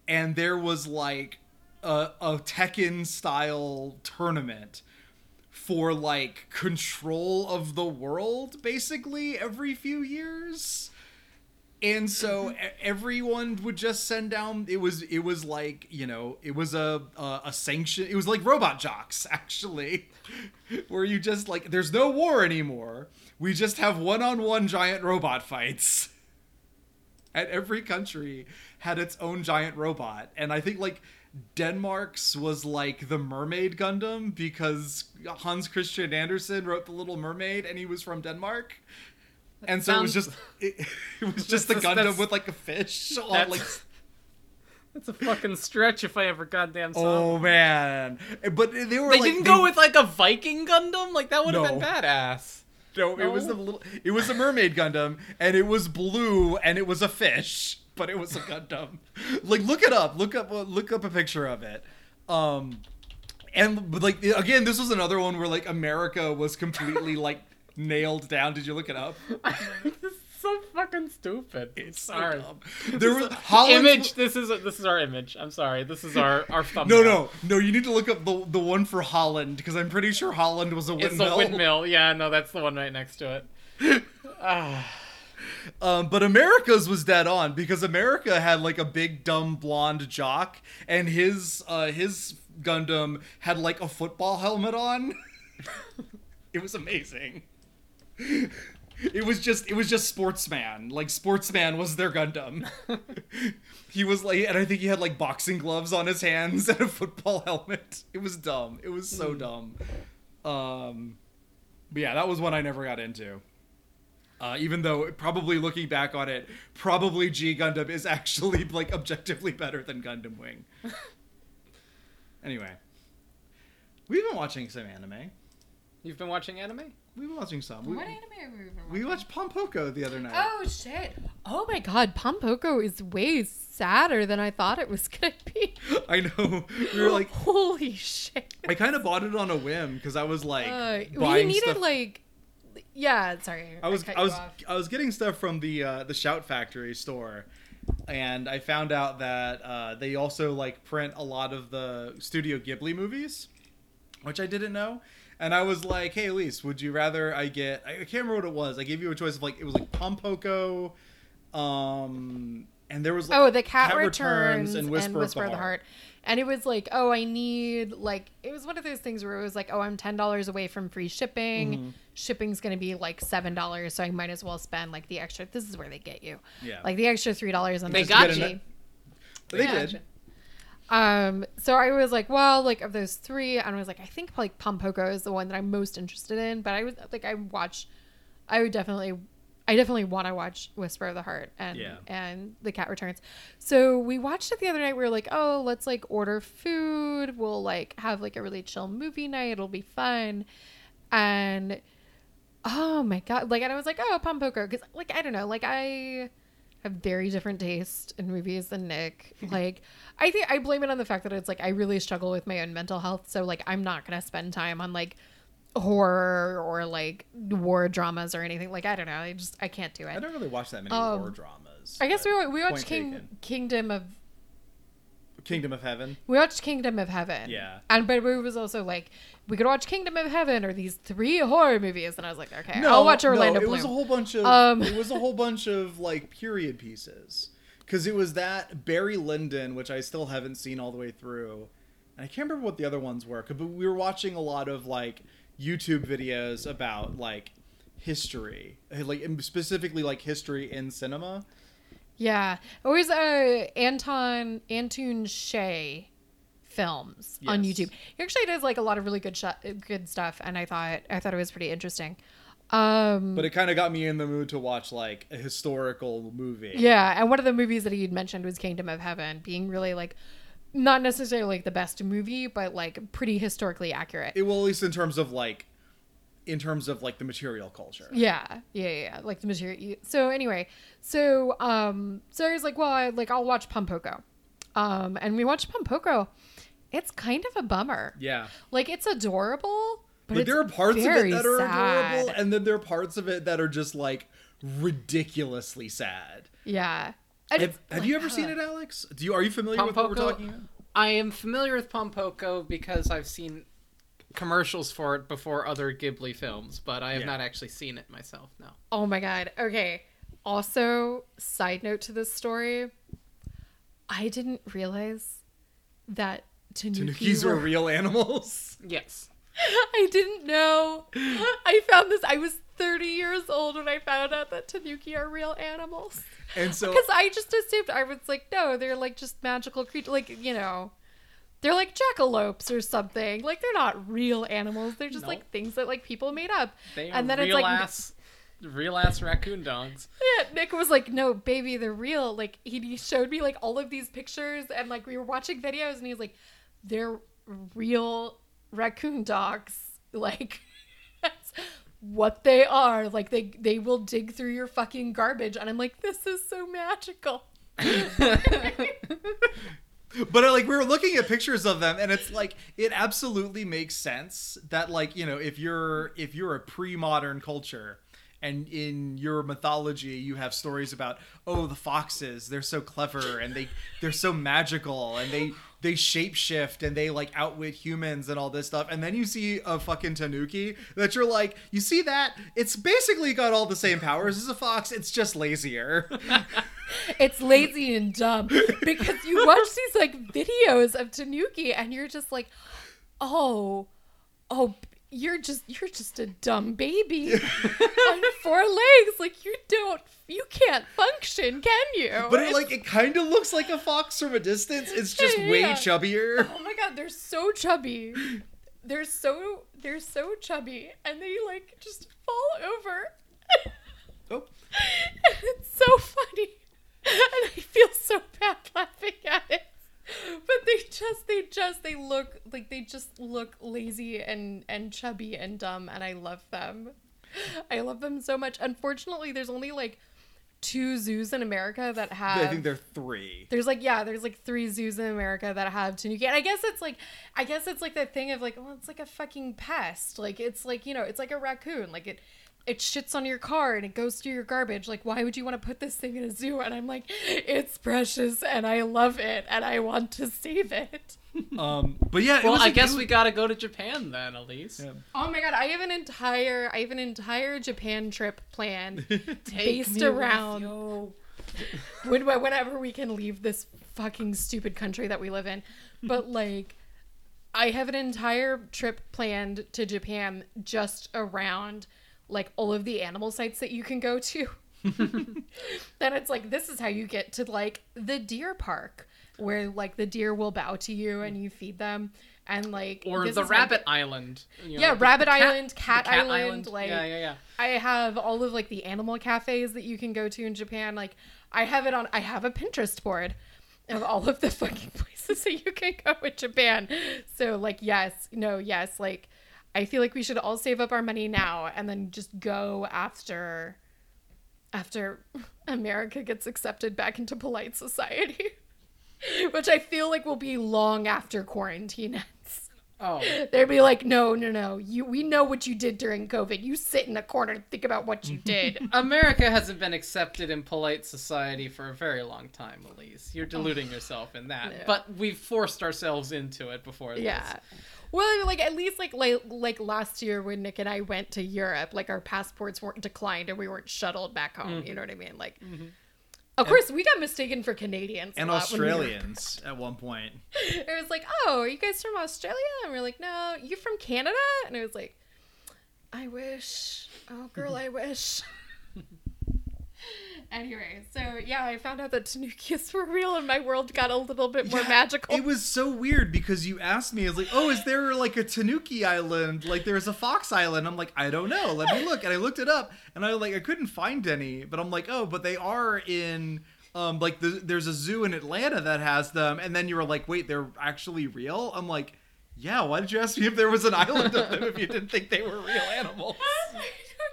And there was like a, a Tekken style tournament for like control of the world basically every few years. And so mm-hmm. e- everyone would just send down it was it was like, you know, it was a a, a sanction it was like Robot Jox actually where you just like there's no war anymore. We just have one-on-one giant robot fights. And every country had its own giant robot. And I think like Denmark's was like the Mermaid Gundam because Hans Christian Andersen wrote The Little Mermaid and he was from Denmark. And so it was just it, it was just the Gundam that's- with like a fish on That's, like that's a fucking stretch if I ever goddamn saw. Oh man. But they were They like didn't they- go with like a Viking Gundam. Like that would have been badass. No, it was No? the little. It was a mermaid Gundam, and it was blue, and it was a fish, but it was a Gundam. like, look it up. Look up. Look up a picture of it. Um, and but like again, this was another one where like America was completely like nailed down. Did you look it up? this is so fucking stupid. It's so Sorry. There was Holland's- image. This is this is our image. I'm sorry. This is our our No, thumbnail. no, no! You need to look up the the one for Holland because I'm pretty sure Holland was a windmill. It's a windmill. Yeah, no, that's the one right next to it. Ah. Um, but America's was dead on because America had like a big dumb blonde jock, and his uh, his Gundam had like a football helmet on. it was amazing. It was just it was just Sportsman. Like Sportsman was their Gundam. he was like, and I think he had like boxing gloves on his hands and a football helmet. It was dumb. It was so dumb. Um, but yeah, that was one I never got into. Uh, even though probably looking back on it, probably G Gundam is actually like objectively better than Gundam Wing. anyway, we've been watching some anime. You've been watching anime? We've been watching some. We, What anime are we even we watching? watched Pom Poko the other night. Oh shit! Oh my god, Pom Poko is way sadder than I thought it was gonna be. I know. We were like, holy shit. I kind of bought it on a whim because I was like, Uh, we needed stuff. like yeah, sorry. I was cut I was off. I was getting stuff from the uh, the Shout Factory store, and I found out that uh, they also like print a lot of the Studio Ghibli movies, which I didn't know. And I was like, "Hey, Elise, would you rather I get? I can't remember what it was. I gave you a choice of like it was like Pom Poko, um, and there was like Oh, the cat, returns, and Whisper, of of the Heart. And it was like, oh, I need like it was one of those things where it was like, oh, I'm ten dollars away from free shipping. Mm-hmm. Shipping's gonna be like seven dollars, so I might as well spend like the extra. This is where they get you, Yeah. like the extra three dollars on They got you. But they Yeah. did. Um, so I was like, well, like of those three, and I was like, I think like Pom Poko is the one that I'm most interested in. But I was like, I watch, I would definitely, I definitely want to watch Whisper of the Heart and Yeah. and The Cat Returns. So we watched it the other night. We were like, oh, let's like order food. We'll like have like a really chill movie night. It'll be fun, and oh my god, like, and I was like, oh, Pom Poko, because like I don't know, like I have very different taste in movies than Nick. Like, I think I blame it on the fact that it's like I really struggle with my own mental health. So like, I'm not gonna spend time on like horror or like war dramas or anything. Like, I don't know. I just I can't do it. I don't really watch that many Um, war dramas. I guess we we watched King taken. Kingdom of Kingdom of Heaven. we watched Kingdom of Heaven. Yeah. And but it was also like we could watch Kingdom of Heaven or these three horror movies, and I was like, okay, no, I'll watch Orlando no, it Bloom. was a whole bunch of Um, it was a whole bunch of like period pieces because it was that Barry Lyndon, which I still haven't seen all the way through, and I can't remember what the other ones were. But we were watching a lot of like YouTube videos about like history, like specifically like history in cinema. Yeah, always uh Anton Antoon Shea films on YouTube. He actually does like a lot of really good sh- good stuff, and I thought I thought it was pretty interesting. Um, But it kind of got me in the mood to watch like a historical movie. yeah, and one of the movies that he'd mentioned was Kingdom of Heaven, being really like not necessarily like the best movie, but like pretty historically accurate. It well, at least in terms of like, in terms of like the material culture. Yeah, yeah, yeah, like the material. So anyway, so um, so I was like, well, I, like I'll watch Pom Poko, um, and we watched Pom Poko. It's kind of a bummer. Yeah. Like it's adorable, but, it's there are parts of it that are sad. adorable, and then there are parts of it that are just like ridiculously sad. yeah. And Have, have like, you ever seen it, Alex? Do you are you familiar with what we're talking about? I am familiar with Pom Poko because I've seen commercials for it before other Ghibli films, but I have Yeah. not actually seen it myself. No. Oh my god. Okay. Also, side note to this story, I didn't realize that Tanuki Tanukis were real animals. Yes. I didn't know. I found this. I was 30 years old when I found out that Tanuki are real animals. And so Because I just assumed I was like, no, they're like just magical creatures. Like, you know, they're like jackalopes or something. Like, they're not real animals. They're just No. like things that like people made up. They are and then real it's like, ass, real ass raccoon dogs. yeah, Nick was like, no, baby, they're real. Like, he, showed me like all of these pictures and like we were watching videos and he was like, they're real raccoon dogs. Like, what they are. Like, they, they will dig through your fucking garbage. And I'm like, this is so magical. But uh, like we were looking at pictures of them, and it's like it absolutely makes sense that like you know if you're if you're a pre-modern culture, and in your mythology you have stories about oh the foxes they're so clever and they they're so magical and they they shapeshift and they like outwit humans and all this stuff, and then you see a fucking tanuki that you're like you see that? It's basically got all the same powers as a fox, it's just lazier. It's lazy and dumb. Because you watch these like videos of Tanuki and you're just like, oh, oh, you're just you're just a dumb baby on four legs. Like you don't, you can't function, can you? But it like it kind of looks like a fox from a distance. It's just way chubbier. oh my god, they're so chubby. They're so they're so chubby, and they like just fall over. Oh, it's so funny. And I feel so bad laughing at it. But they just they just they look like they just look lazy and and chubby and dumb and I love them. I love them so much. Unfortunately, there's only like two zoos in America that have I think they're three. there's like yeah, there's like three zoos in America that have tanuki. And I guess it's like I guess it's like that thing of like, well, it's like a fucking pest. Like it's like, you know, it's like a raccoon. Like it it shits on your car and it goes through your garbage. Like, why would you want to put this thing in a zoo? And I'm like, it's precious and I love it and I want to save it. Um, but yeah, it Well, was I a- guess it we gotta go to Japan then, Elise. Yeah. Oh my god, I have an entire I have an entire Japan trip planned Take based around when, whenever we can leave this fucking stupid country that we live in. But like, I have an entire trip planned to Japan just around like all of the animal sites that you can go to. then it's like this is how you get to like the deer park where like the deer will bow to you and you feed them and like Or the Rabbit Island. you know, Yeah, the- Rabbit cat- Island, the Cat Island, like- yeah, yeah, yeah. I have all of like the animal cafes that you can go to in Japan. Like I have it on I have a Pinterest board of all of the fucking places that you can go in Japan. So like yes, no, yes, like I feel like we should all save up our money now and then just go after after America gets accepted back into polite society. Which I feel like will be long after quarantine ends. Oh, They'd be like, no, no, no. You, we know what you did during COVID. You sit in a corner and think about what you did. America hasn't been accepted in polite society for a very long time, Elise. You're oh. deluding yourself in that. Yeah. But we've forced ourselves into it before this. yeah. Well, like at least like, like like last year when Nick and I went to Europe, like our passports weren't declined and we weren't shuttled back home. You mm-hmm. know what I mean? Like, mm-hmm. of course we got mistaken for Canadians and when we Australians at one point. It was like, oh, are you guys from Australia? And we're like, no, you from Canada? And it was like, I wish. Oh, girl, I wish. anyway, so yeah, I found out that Tanukis were real and my world got a little bit more Yeah, magical. It was so weird because you asked me, I was like, oh, is there like a Tanuki island? Like there's a Fox Island. I'm like, I don't know. Let me look. And I looked it up and I like I couldn't find any, but I'm like, oh, but they are in um like the, there's a zoo in Atlanta that has them. And then you were like, wait, they're actually real? I'm like, yeah, why did you ask me if there was an island of them if you didn't think they were real animals? I don't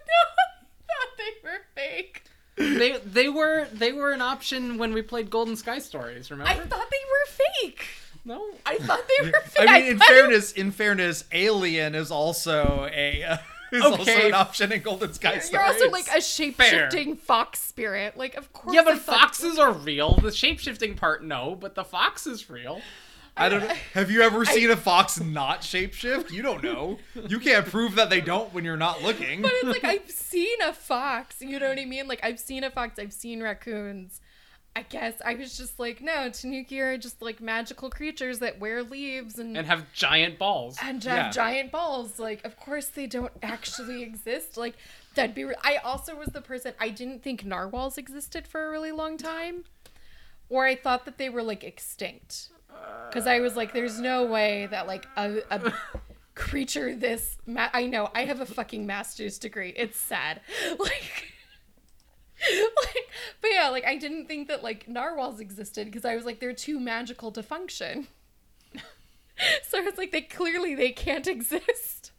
know. I thought they were fake. They they were they were an option when we played Golden Sky Stories. Remember? I thought they were fake. no. I thought they were fake. I mean, in thought it- fairness, in fairness, Alien is also a uh, is also an option in Golden Sky You're also like a shape shifting fox spirit. Like, of course. Yeah, I but thought- foxes are real. The shape shifting part, no, but the fox is real. I don't know. Have you ever seen a fox not shapeshift? You don't know. You can't prove that they don't when you're not looking. But it's like I've seen a fox. You know what I mean? Like I've seen a fox. I've seen raccoons. I guess I was just like, no, Tanuki are just like magical creatures that wear leaves and And have giant balls. and have Yeah. giant balls. Like, of course they don't actually exist. Like that'd be. Re- I also was the person I didn't think narwhals existed for a really long time, or I thought that they were like extinct. Because I was like, there's no way that like a, a creature this. Ma- I know I have a fucking master's degree. It's sad. Like. like, but yeah, like I didn't think that like narwhals existed because I was like they're too magical to function. so it's like they clearly they can't exist.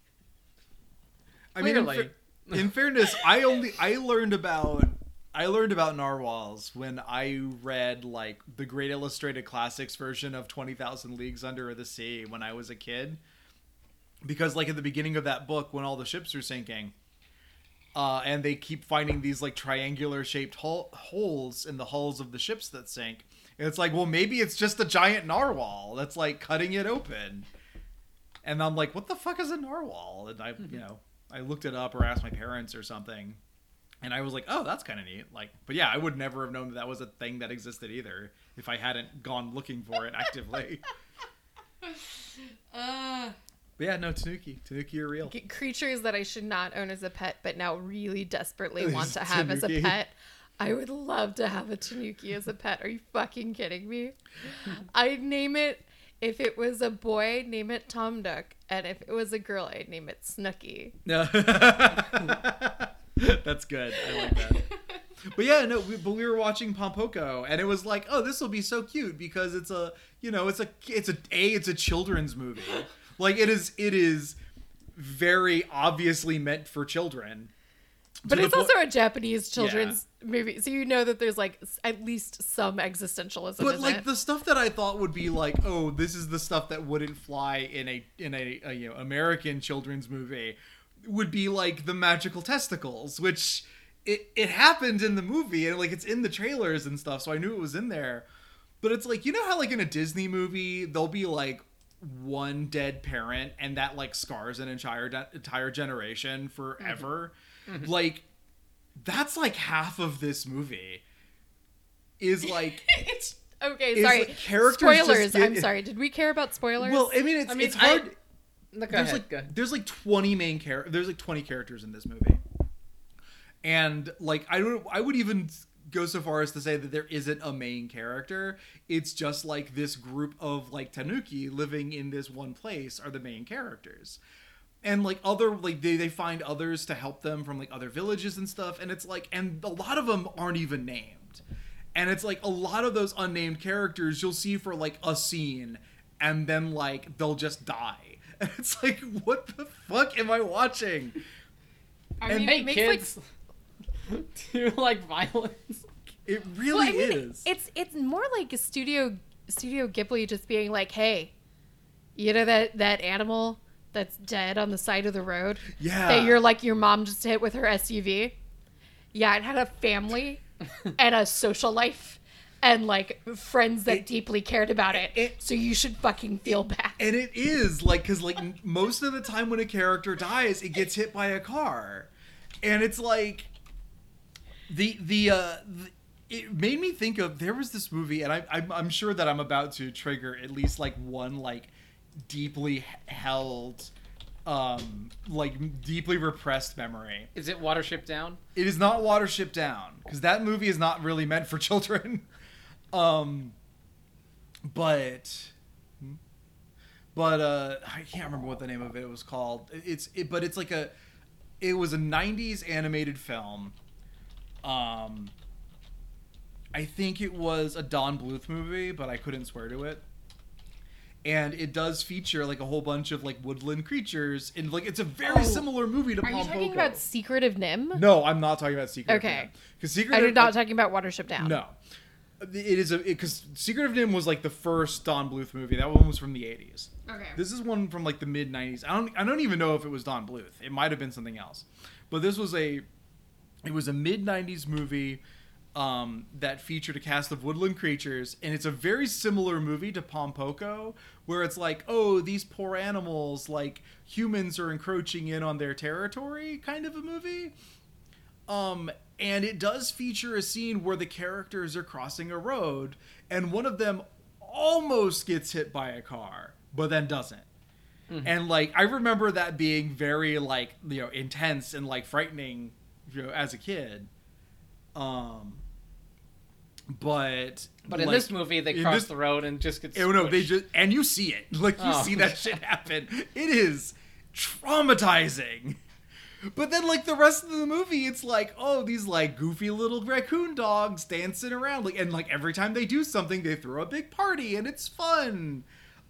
I mean, in, fa- in fairness, I only I learned about I learned about narwhals when I read like the Great Illustrated Classics version of Twenty Thousand Leagues Under the Sea when I was a kid. Because like at the beginning of that book, when all the ships are sinking, uh, and they keep finding these like triangular shaped hole- holes in the hulls of the ships that sink. And it's like, well, maybe it's just a giant narwhal that's like cutting it open. And I'm like, what the fuck is a narwhal? And I, you know, I looked it up or asked my parents or something. And I was like, oh, that's kind of neat. Like, but yeah, I would never have known that that was a thing that existed either if I hadn't gone looking for it actively. Uh, but yeah, no, Tanuki. Tanuki are real. creatures that I should not own as a pet, but now really desperately want to have as a pet. I would love to have a tanuki as a pet. Are you fucking kidding me? I'd name it if it was a boy, I'd name it Tom Nook, and if it was a girl, I'd name it Snooky. No. That's good. I like that. But yeah, no, we, but we were watching Pom Poko, and it was like, oh, this will be so cute because it's a, you know, it's a, it's a, a, it's a children's movie. Like it is, it is very obviously meant for children. But it's also po- a Japanese children's movie, so you know that there's like at least some existentialism. But like it. the stuff that I thought would be like, oh, this is the stuff that wouldn't fly in a in a, a you know American children's movie. Would be like the magical testicles, which it it happened in the movie and like it's in the trailers and stuff, so I knew it was in there. But it's like you know how like in a Disney movie there'll be like one dead parent and that like scars an entire entire generation forever. Mm-hmm. Like that's like half of this movie is like it's Okay, sorry. like, characters spoilers. get- I'm sorry. Did we care about spoilers? well, I mean it's I mean, it's hard. I- Go there's ahead, like there's like 20 main characters. There's like 20 characters in this movie, and like I don't I would even go so far as to say that there isn't a main character. It's just like this group of like Tanuki living in this one place are the main characters. And like other like they, they find others to help them from like other villages and stuff and it's like and a lot of them aren't even named. And it's like a lot of those unnamed characters you'll see for like a scene and then like they'll just die. And it's like what the fuck am I watching? I And mean, Hey it makes kids, do you like violence? It really Well, I mean, is. It's it's more like a studio Studio Ghibli just being like, hey, you know that that animal that's dead on the side of the road yeah. that you're like your mom just hit with her SUV. Yeah, it had a family and a social life and like friends that It- deeply cared about it. it- so you should fucking feel bad. And it is like because like most of the time when a character dies, it gets hit by a car, and it's like the the uh. The, it made me think of there was this movie, and I, I'm, I'm sure that I'm about to trigger at least like one like deeply held, um, like deeply repressed memory. Is it Watership Down? It is not Watership Down because that movie is not really meant for children. Um, but but uh, I can't remember what the name of it was called. It's it, but it's like a it was a '90s animated film. Um, I think it was a Don Bluth movie, but I couldn't swear to it. And it does feature like a whole bunch of like woodland creatures, and like it's a very Oh. similar movie to Are you Pom talking about Secret of NIMH? No, I'm not talking about Secret. Okay. Because Secret. I'm of, not talking about Watership Down. No, it is a because Secret of NIMH was like the first Don Bluth movie. That one was from the 80s. okay. This is one from like the mid 90s. I don't I don't even know if it was Don Bluth. It might have been something else. But this was a it was a mid 90s movie um, that featured a cast of woodland creatures and it's a very similar movie to Pom Poko where it's like oh these poor animals like humans are encroaching in on their territory kind of a movie um, and it does feature a scene where the characters are crossing a road, and one of them almost gets hit by a car, but then doesn't. And like I remember that being very like you know intense and like frightening, you know, as a kid. Um, but But in like, this movie, they cross this- the road and just get. Oh no, they just and you see it, like you Oh. see that shit happen. It is traumatizing. But then, like the rest of the movie, it's like, oh, these like goofy little raccoon dogs dancing around, like, and like every time they do something, they throw a big party, and it's fun.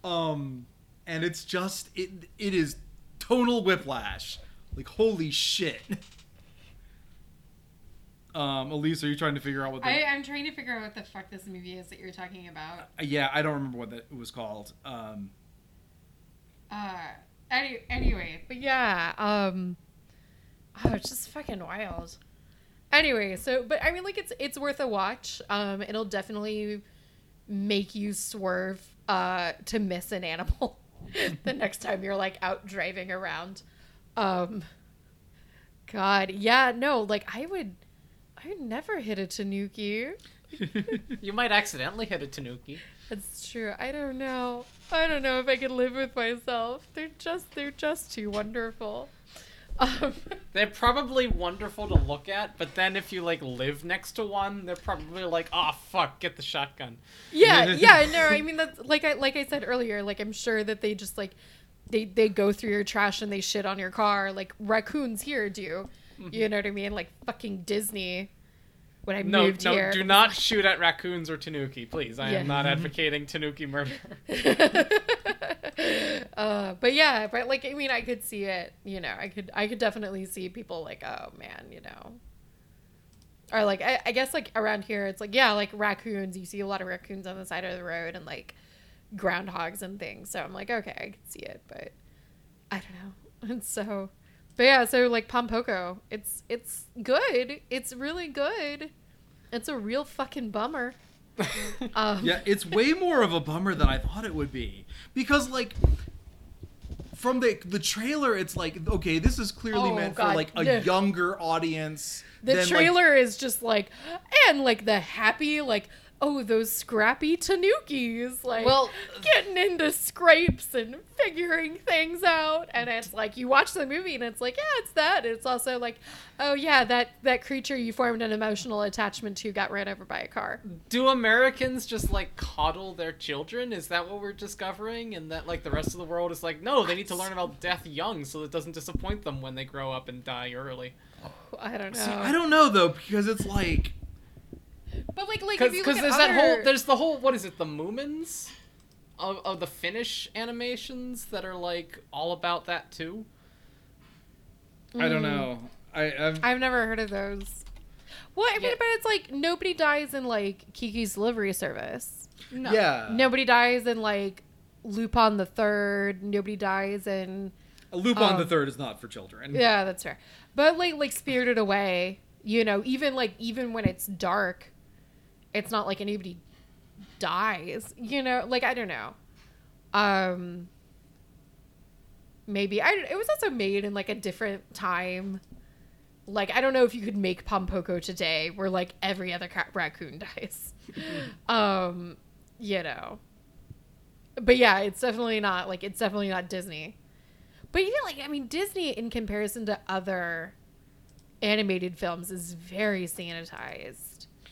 Um, and it's just it. It is tonal whiplash. Like holy shit. Um, Elise, are you trying to figure out what? The, I, I'm trying to figure out what the fuck this movie is that you're talking about. yeah, I don't remember what that it was called. Um, Uh, any, anyway, But yeah, um oh, it's just fucking wild. Anyway, so but I mean like it's it's worth a watch. Um it'll definitely make you swerve uh to miss an animal the next time you're like out driving around. Um God, yeah, no, like I would I would never hit a tanuki. You might accidentally hit a tanuki. That's true. I don't know. I don't know if I could live with myself. They're just they're just too wonderful. Um, They're probably wonderful to look at, but then if you like live next to one, they're probably like, "Oh fuck, get the shotgun." yeah, yeah, no, I mean that's like I like I said earlier, like I'm sure that they just like they they go through your trash and they shit on your car like raccoons here do. You know what I mean? Like fucking Disney when I No, moved no, here. do not shoot at raccoons or tanuki, please. I Yeah. am not advocating tanuki murder. but yeah, but like I mean, I could see it. You know, I could I could definitely see people like, oh man, you know, or like I, I guess like around here, it's like yeah, like raccoons. You see a lot of raccoons on the side of the road and like groundhogs and things. So I'm like, okay, I can see it, but I don't know. And so But yeah, so like Pom Poko, it's it's good. It's really good. It's a real fucking bummer. Um, Yeah, it's way more of a bummer than I thought it would be because like from the the trailer, it's like okay, this is clearly Oh, meant for like a no. younger audience. The than, like- trailer is just like, and like the happy, like, oh, those scrappy tanukis, like, Well- getting into scrapes and figuring things out. And it's like, you watch the movie and it's like, yeah, it's that. It's also like, oh, yeah, that, that creature you formed an emotional attachment to got ran over by a car. Do Americans just like coddle their children? Is that what we're discovering? And that like the rest of the world is like, no, they need to learn about death young so it doesn't disappoint them when they grow up and die early. I don't know. See, I don't know though because it's like But like, like Because there's at that whole there's the whole what is it the Moomins of, of the Finnish animations that are like all about that too. I don't Mm. know. I I've, I've never heard of those. Well, I mean, Yeah. but it's like nobody dies in like Kiki's Delivery Service. No. yeah. Nobody dies in like Lupin the Third. Nobody dies in Lupin um, the Third is not for children. yeah, that's fair. But like like Spirited Away, you know, even like even when it's dark, it's not like anybody dies. You know, like I don't know. Um, maybe I. It was also made in like a different time. Like I don't know if you could make Pom Poko today, where like every other ca- raccoon dies. um, you know. But yeah, it's definitely not like it's definitely not Disney. But even like I mean Disney in comparison to other animated films is very sanitized.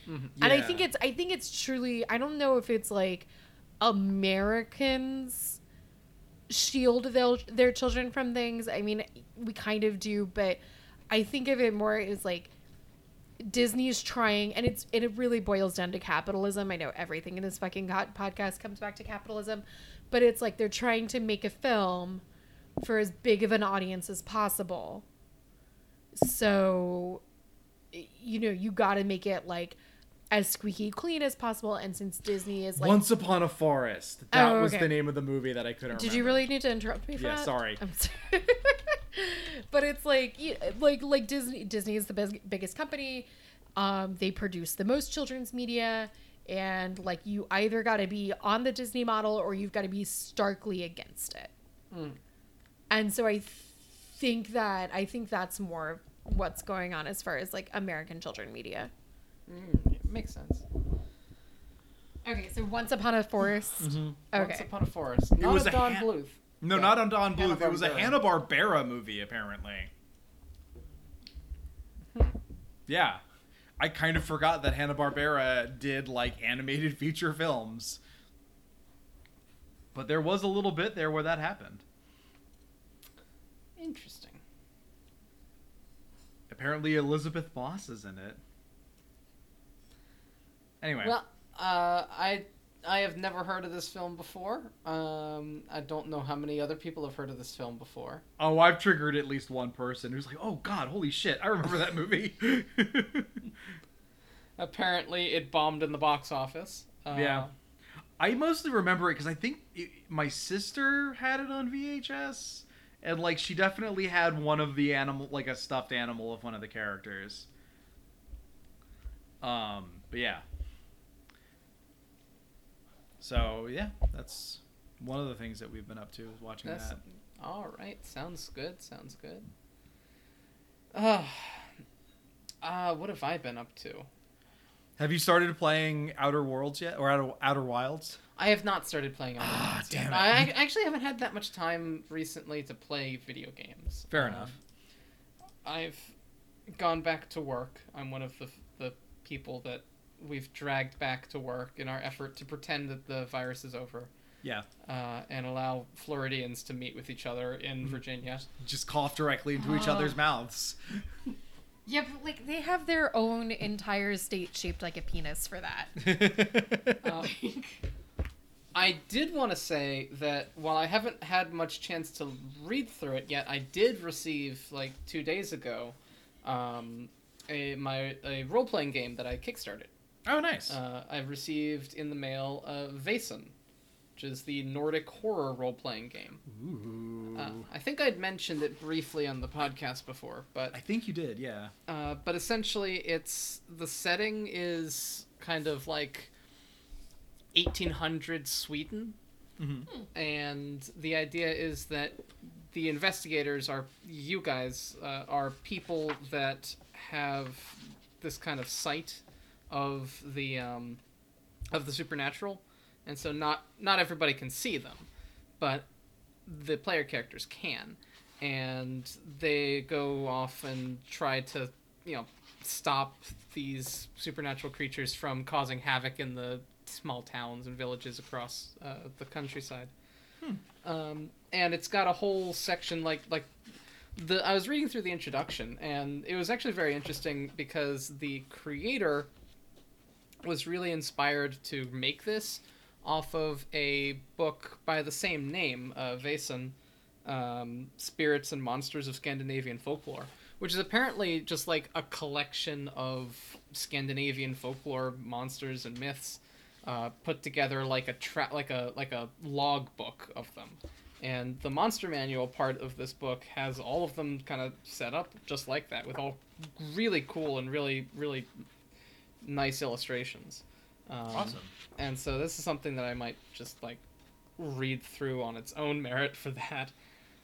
And I think it's I think it's truly I don't know if it's like Americans shield their, their children from things. I mean, we kind of do, but I think of it more as like Disney's trying, and it's and it really boils down to capitalism. I know everything in this fucking podcast comes back to capitalism, but it's like they're trying to make a film for as big of an audience as possible. So, you know, you got to make it like as squeaky clean as possible. And since Disney is like, Once Upon a Forest. That Oh, was the name of the movie that I couldn't did remember. you really need to interrupt me for Yeah, that? sorry. I'm sorry. but it's like, like, like Disney. Disney is the big, biggest company. Um, they produce the most children's media, and like, you either got to be on the Disney model or you've got to be starkly against it. Mm. And so I th- think that I think that's more what's going on as far as like American children media. Mm, makes sense. Okay, so Once Upon a Forest. Mm-hmm. Once Okay. Upon a Forest. Not was a a Don Han- Bluth. No, Yeah. not on Don Bluth. It was a Hanna-Barbera. Hanna Barbera movie, apparently. yeah, I kind of forgot that Hanna Barbera did like animated feature films, but there was a little bit there where that happened. Interesting. Apparently, Elisabeth Moss is in it. Anyway, Well, uh, I I have never heard of this film before. Um, I don't know how many other people have heard of this film before. oh, I've triggered at least one person who's like, "Oh God, holy shit, I remember that movie." Apparently, it bombed in the box office. Uh, Yeah. I mostly remember it because I think it, my sister had it on VHS, and like she definitely had one of the animal, like a stuffed animal of one of the characters. Um, but yeah. So yeah, that's one of the things that we've been up to is watching That's that. all right. Sounds good. Sounds good. Uh, uh, what have I been up to? Have you started playing Outer Worlds yet, or Outer Outer Wilds? I have not started playing. Outer Ah, Worlds damn yet. it. I, I actually haven't had that much time recently to play video games. Fair Um, enough. I've gone back to work. I'm one of the the people that we've dragged back to work in our effort to pretend that the virus is over Yeah, uh, and allow Floridians to meet with each other in Virginia. just cough directly into each Oh. other's mouths. Yeah, but like they have their own entire state shaped like a penis for that. Uh, I did want to say that while I haven't had much chance to read through it yet, I did receive like two days ago um, a my a role playing game that I kickstarted. Oh, nice. Uh, I received in the mail uh, Vaesen, which is the Nordic horror role playing game. Ooh. Uh, I think I'd mentioned it briefly on the podcast before, but I think you did, yeah. uh, but essentially, it's the setting is kind of like 1800 Sweden, Mhm. and the idea is that the investigators are you guys uh, are people that have this kind of sight of the um, of the supernatural, and so not not everybody can see them, but the player characters can, and they go off and try to you know stop these supernatural creatures from causing havoc in the small towns and villages across uh, the countryside. Um, and it's got a whole section like like the I was reading through the introduction and it was actually very interesting because the creator was really inspired to make this off of a book by the same name, uh, Vaesen, um, Spirits and Monsters of Scandinavian Folklore, which is apparently just like a collection of Scandinavian folklore monsters and myths uh, put together like a tra- like a like a log book of them. And the monster manual part of this book has all of them kind of set up just like that, with all really cool and really really nice illustrations. Um, Awesome. And so this is something that I might just like read through on its own merit for that.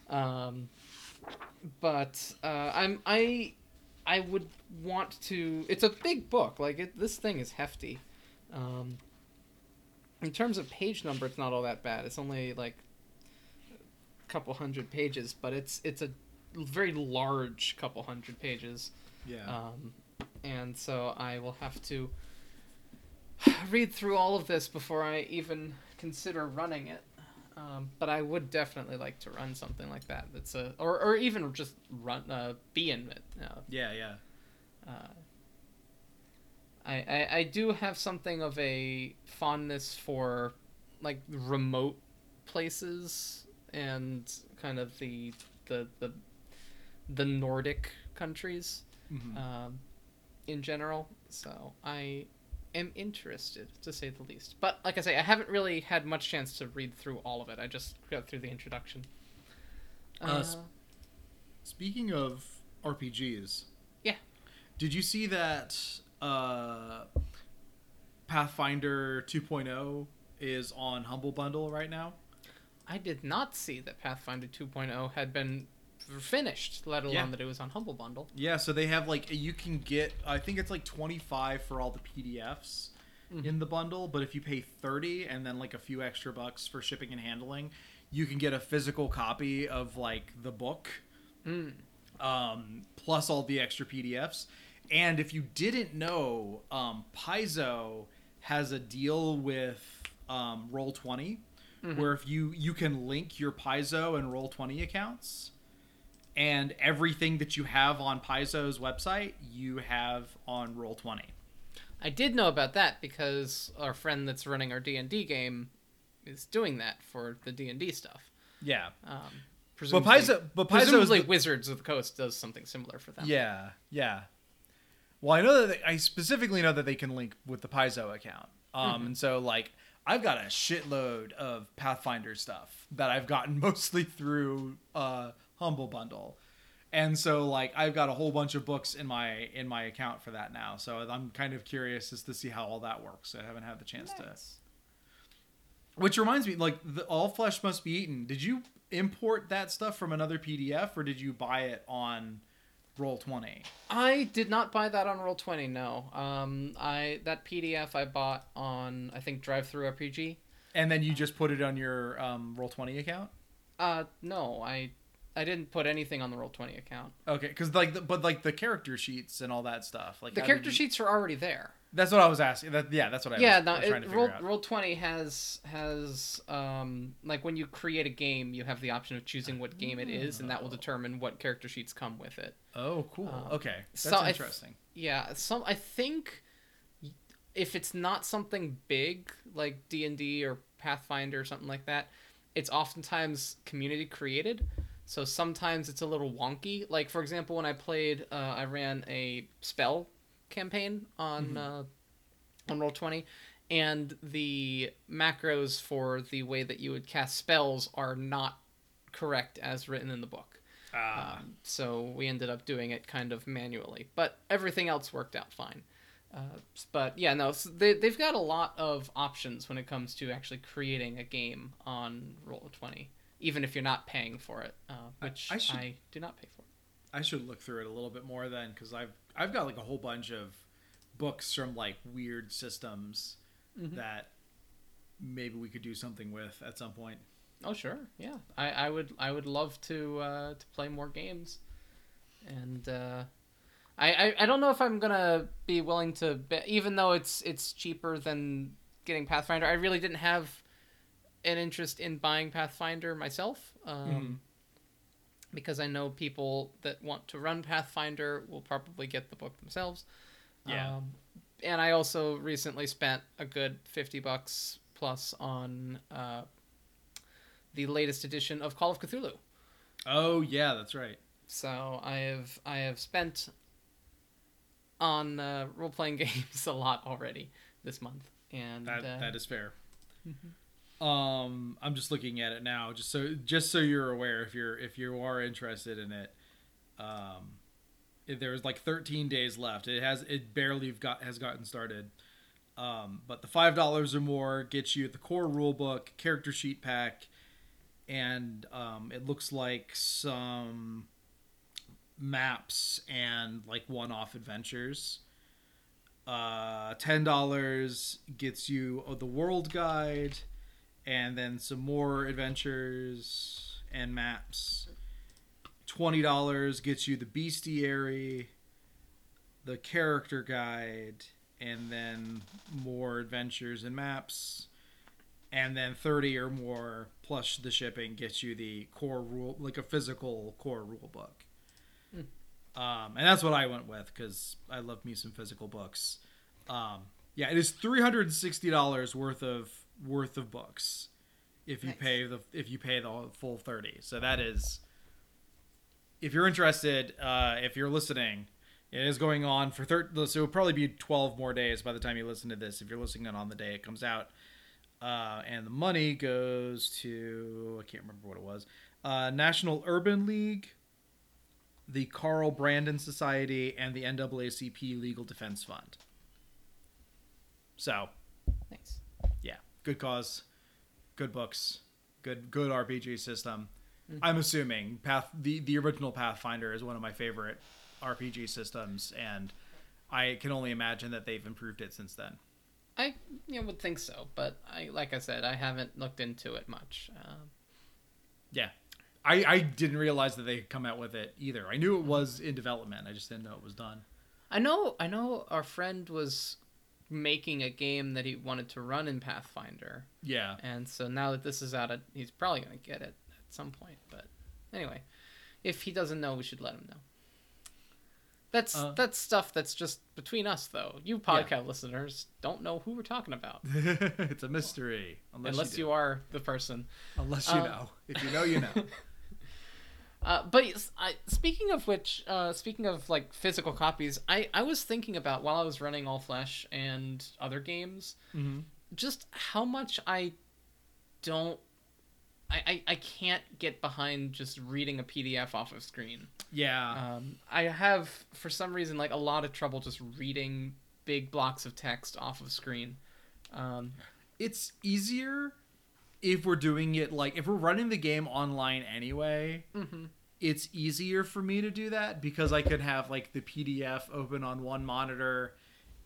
Um, but uh, I'm I I would want to. It's a big book. Like it, this thing is hefty. Um, in terms of page number, it's not all that bad. It's only like a couple hundred pages, but it's it's a very large couple hundred pages. Yeah. Um, and so I will have to read through all of this before I even consider running it. Um, but I would definitely like to run something like that. That's a or or even just run uh, be in it. Uh, yeah, yeah. uh, I, I I do have something of a fondness for like remote places and kind of the the the the Nordic countries Mhm. um, in general. So I am interested, to say the least. But like I say, I haven't really had much chance to read through all of it. I just got through the introduction. Uh, sp- Speaking of RPGs, Yeah. Did you see that uh, Pathfinder 2.0 is on Humble Bundle right now? I did not see that Pathfinder 2.0 had been finished, let alone Yeah. that it was on Humble Bundle. Yeah, so they have like you can get I think it's like 25 for all the PDFs Mhm. in the bundle, but if you pay 30 and then like a few extra bucks for shipping and handling, you can get a physical copy of like the book Mm. um, plus all the extra PDFs. And if you didn't know, um, Paizo has a deal with um, Roll 20 where if you you can link your Paizo and Roll 20 accounts and everything that you have on Paizo's website, you have on Roll 20 I did know about that because our friend that's running our D&D game is doing that for the D&D stuff. Yeah. Um, But presumably, Paizo but Paizo's presumably the- Wizards of the Coast does something similar for them. Yeah, yeah. Well, I know that they, I specifically know that they can link with the Paizo account, um, and so like I've got a shitload of Pathfinder stuff that I've gotten mostly through uh, Humble Bundle, and so like I've got a whole bunch of books in my in my account for that now. So I'm kind of curious as to see how all that works. I haven't had the chance to. Nice. Which reminds me, like the All Flesh Must Be Eaten. Did you import that stuff from another PDF, or did you buy it on Roll Twenty? I did not buy that on Roll Twenty. No, um, I that PDF I bought on I think DriveThruRPG. And then you just put it on your um, Roll Twenty account. Uh, no, I I didn't put anything on the Roll Twenty account. Okay, because like, the, but like the character sheets and all that stuff. Like The character you- sheets are already there. That's what I was asking. That yeah, that's what I yeah, was, no, was trying to figure Roll out. Roll Twenty has has um like when you create a game, you have the option of choosing what game it is, and that will determine what character sheets come with it. oh, cool. Uh, okay, that's so I th- interesting. Yeah, some I think if it's not something big like D and D or Pathfinder or something like that, it's oftentimes community created. So sometimes it's a little wonky. Like for example, when I played, uh, I ran a spell campaign on uh, on Roll Twenty, and the macros for the way that you would cast spells are not correct as written in the book. Ah. Um, so we ended up doing it kind of manually, but everything else worked out fine. Uh, but yeah, no, so they, they've got a lot of options when it comes to actually creating a game on Roll20, even if you're not paying for it, uh, which I I, should- do not pay for. I should look through it a little bit more then, because I've I've got like a whole bunch of books from like weird systems Mhm. that maybe we could do something with at some point. Oh sure, yeah. I, I would I would love to uh, to play more games, and uh, I, I I don't know if I'm gonna be willing to be, even though it's it's cheaper than getting Pathfinder. I really didn't have an interest in buying Pathfinder myself, um, Mhm. because I know people that want to run Pathfinder will probably get the book themselves. Yeah. Um, and I also recently spent a good fifty bucks plus on uh, the latest edition of Call of Cthulhu. Oh yeah, that's right. So I have I have spent on uh, role playing games a lot already this month, and That uh, that is fair. Um, I'm just looking at it now, just so just so you're aware, if you're if you are interested in it, um, there's like 13 days left. It has it barely got has gotten started. Um, but the five dollars or more gets you the core rule book, character sheet pack, and um, it looks like some maps and like one-off adventures. Uh, ten dollars gets you uh, the world guide, and then some more adventures and maps. Twenty dollars gets you the bestiary, the character guide, and then more adventures and maps. And then thirty or more plus the shipping gets you the core rule, like a physical core rule book. Um, and that's what I went with because I love me some physical books. Um, yeah, it is three hundred and sixty dollars worth of worth of books if you Nice. pay the if you pay the full thirty. So that is, if you're interested, uh, if you're listening, it is going on for thir- So it'll probably be twelve more days by the time you listen to this. If you're listening on the day it comes out, uh, and the money goes to I can't remember what it was. Uh, National Urban League the Carl Brandon Society, and the NAACP Legal Defense Fund. So, good cause, good books, good good RPG system. Mm. I'm assuming Path the the original Pathfinder is one of my favorite RPG systems, and I can only imagine that they've improved it since then. I you know, would think so, but I like I said, I haven't looked into it much. Um, Yeah. I, I didn't realize that they had come out with it either. I knew it was in development. I just didn't know it was done. I know I know our friend was making a game that he wanted to run in Pathfinder, Yeah. and so now that this is out, of, he's probably gonna get it at some point. But anyway, if he doesn't know, we should let him know. That's Uh, that's stuff that's just between us, though. You podcast listeners don't know who we're talking about, it's a mystery. Unless, unless you, you, are the person. Unless you um, know. If you know, you know. Uh, but I, speaking of which, uh, speaking of like physical copies, I, I was thinking about while I was running All Flesh and other games, mm-hmm. just how much I don't, I, I, I can't get behind just reading a PDF off of screen. Yeah. Um, I have for some reason like a lot of trouble just reading big blocks of text off of screen. Um, it's easier if we're doing it like if we're running the game online anyway. mhm. It's easier for me to do that because I could have like the PDF open on one monitor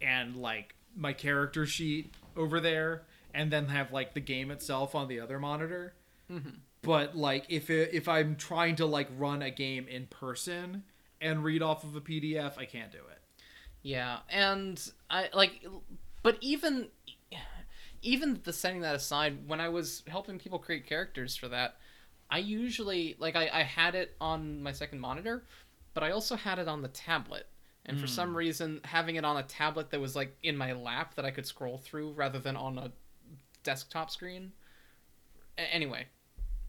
and like my character sheet over there and then have like the game itself on the other monitor. Mhm. But like if it, if I'm trying to like run a game in person and read off of a PDF, I can't do it. Yeah, and I like, but even even the setting that aside, when I was helping people create characters for that, I usually like I, I had it on my second monitor, but I also had it on the tablet. And for some reason, having it on a tablet that was like in my lap that I could scroll through rather than on a desktop screen. A- anyway,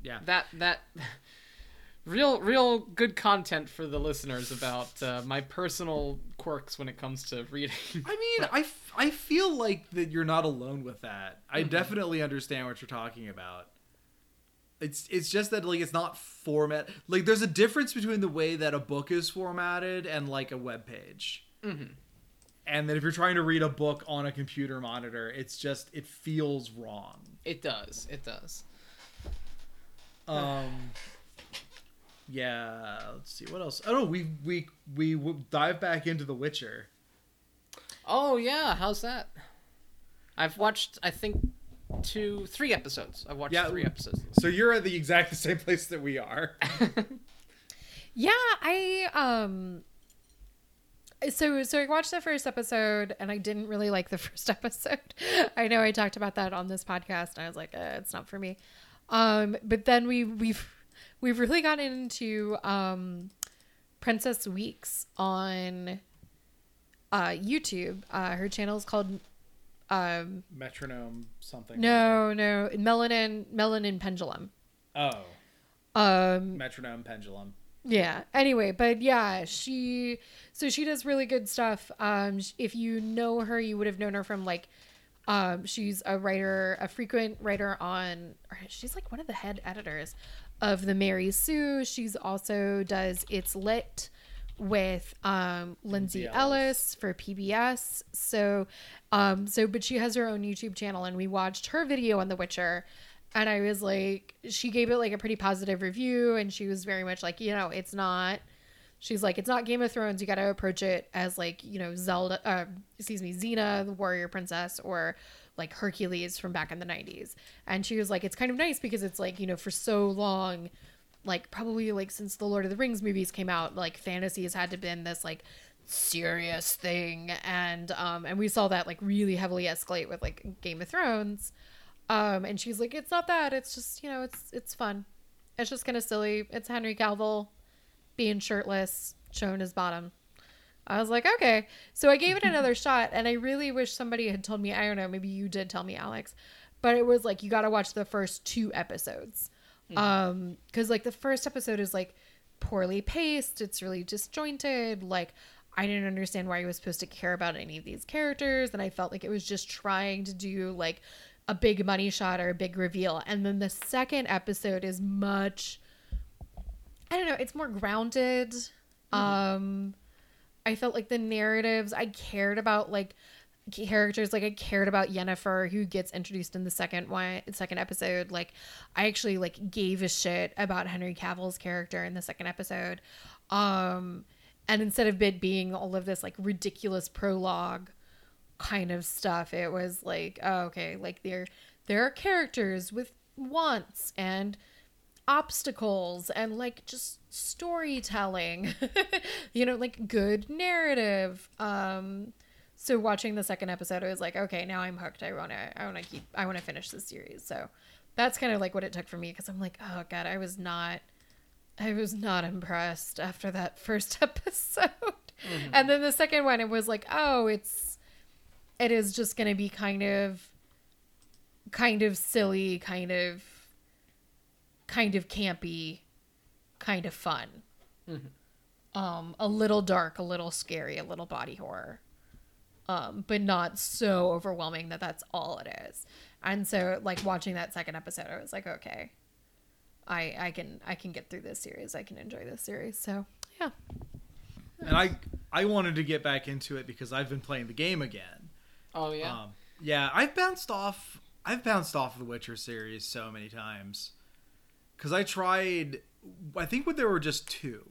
Yeah. that that real real good content for the listeners about uh, my personal quirks when it comes to reading. I mean, I, f- I feel like that you're not alone with that. I Mhm. definitely understand what you're talking about. It's it's just that like it's not format like there's a difference between the way that a book is formatted and like a web page. Mhm. And then if you're trying to read a book on a computer monitor, it's just it feels wrong. It does. It does. Um Yeah, let's see what else. Oh no, we we we dive back into The Witcher. Oh yeah, how's that? I've watched I think two three episodes. I've watched Yeah, three episodes. So you're at the exact same place that we are. Yeah, I um so so I watched the first episode and I didn't really like the first episode. I know I talked about that on this podcast and I was like, uh, it's not for me. Um but then we we've we've really gotten into um Princess Weekes on uh YouTube. Uh her channel is called um Metronome something. no, no, Melanin Melina Pendulum. Oh, Um metronome pendulum. Yeah. Anyway, but yeah, she so she does really good stuff. Um if you know her, you would have known her from like um she's a writer, a frequent writer on she's like one of the head editors of the Mary Sue. She's also does It's Lit with um Lindsay Ellis. Ellis. for PBS. So um so but she has her own YouTube channel and we watched her video on The Witcher and I was like, she gave it like a pretty positive review, and she was very much like, you know, it's not. She's like, it's not Game of Thrones. You got to approach it as like, you know, Zelda, uh, excuse me, Xena, the warrior princess, or like Hercules from back in the '90s. And she was like, it's kind of nice because it's like, you know, for so long, like probably like since the Lord of the Rings movies came out, like fantasy has had to been this like serious thing, and um, and we saw that like really heavily escalate with like Game of Thrones. Um, and she's like, it's not that. It's just, you know, it's it's fun. It's just kind of silly. It's Henry Cavill being shirtless, showing his bottom. I was like, okay. So I gave it another shot, and I really wish somebody had told me. I don't know, maybe you did tell me, Alex, but it was like you got to watch the first two episodes, um, because like the first episode is like poorly paced. It's really disjointed. Like I didn't understand why I was supposed to care about any of these characters, and I felt like it was just trying to do like a big money shot or a big reveal. And then the second episode is much I don't know, it's more grounded. Um I felt like the narratives I cared about like characters like I cared about Yennefer who gets introduced in the second one second episode. Like I actually like gave a shit about Henry Cavill's character in the second episode. Um and instead of it being all of this like ridiculous prologue kind of stuff it was like oh, okay like there there are characters with wants and obstacles and like just storytelling you know like good narrative. Um so watching the second episode i was like okay now i'm hooked. I want to i want to keep i want to finish this series. So that's kind of like what it took for me because i'm like oh god i was not i was not impressed after that first episode. And then the second one it was like oh it's it is just going to be kind of kind of silly kind of kind of campy kind of fun um a little dark a little scary a little body horror um but not so overwhelming that that's all it is and so like watching that second episode i was like okay i i can i can get through this series i can enjoy this series so yeah And I I wanted to get back into it because I've been playing the game again. Oh yeah. Um, yeah, I've bounced off. I've bounced off the Witcher series so many times because I tried. I think when there were just two,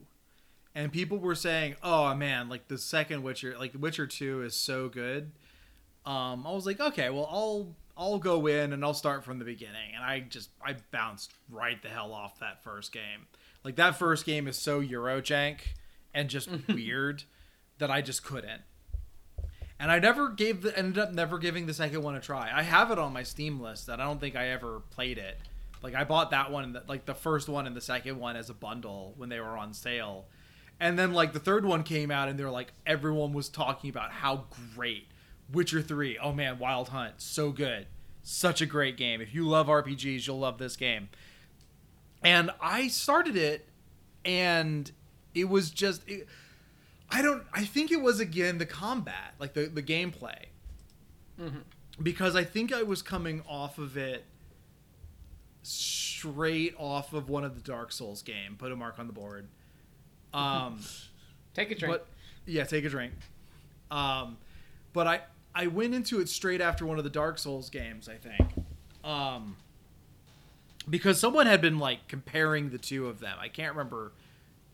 and people were saying, "Oh man, like the second Witcher, like Witcher Two is so good." Um, I was like, okay, well, I'll I'll go in and I'll start from the beginning, and I just I bounced right the hell off that first game. Like that first game is so Eurojank and just weird that I just couldn't and I never gave the ended up never giving the second one a try. I have it on my Steam list that I don't think I ever played it. Like I bought that one, like the first one and the second one as a bundle when they were on sale, and then like the third one came out and they're like everyone was talking about how great Witcher Three. Oh man, Wild Hunt, so good, such a great game. If you love RPGs, you'll love this game. And I started it, and it was just. It, I don't. I think it was again the combat, like the the gameplay, Mhm. because I think I was coming off of it straight off of one of the Dark Souls game. Put a mark on the board. Um, Take a drink. but yeah, take a drink. Um, but I I went into it straight after one of the Dark Souls games. I think. Um, because someone had been like comparing the two of them. I can't remember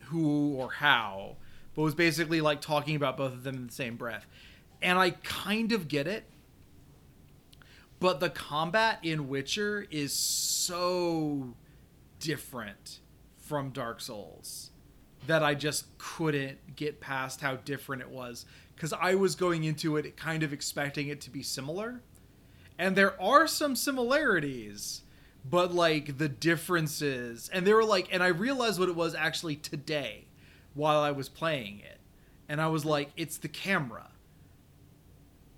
who or how, but was basically like talking about both of them in the same breath. And I kind of get it. But the combat in Witcher is so different from Dark Souls that I just couldn't get past how different it was cuz I was going into it kind of expecting it to be similar. And there are some similarities, but like the differences and they were like and I realized what it was actually today while I was playing it. And I was like it's the camera.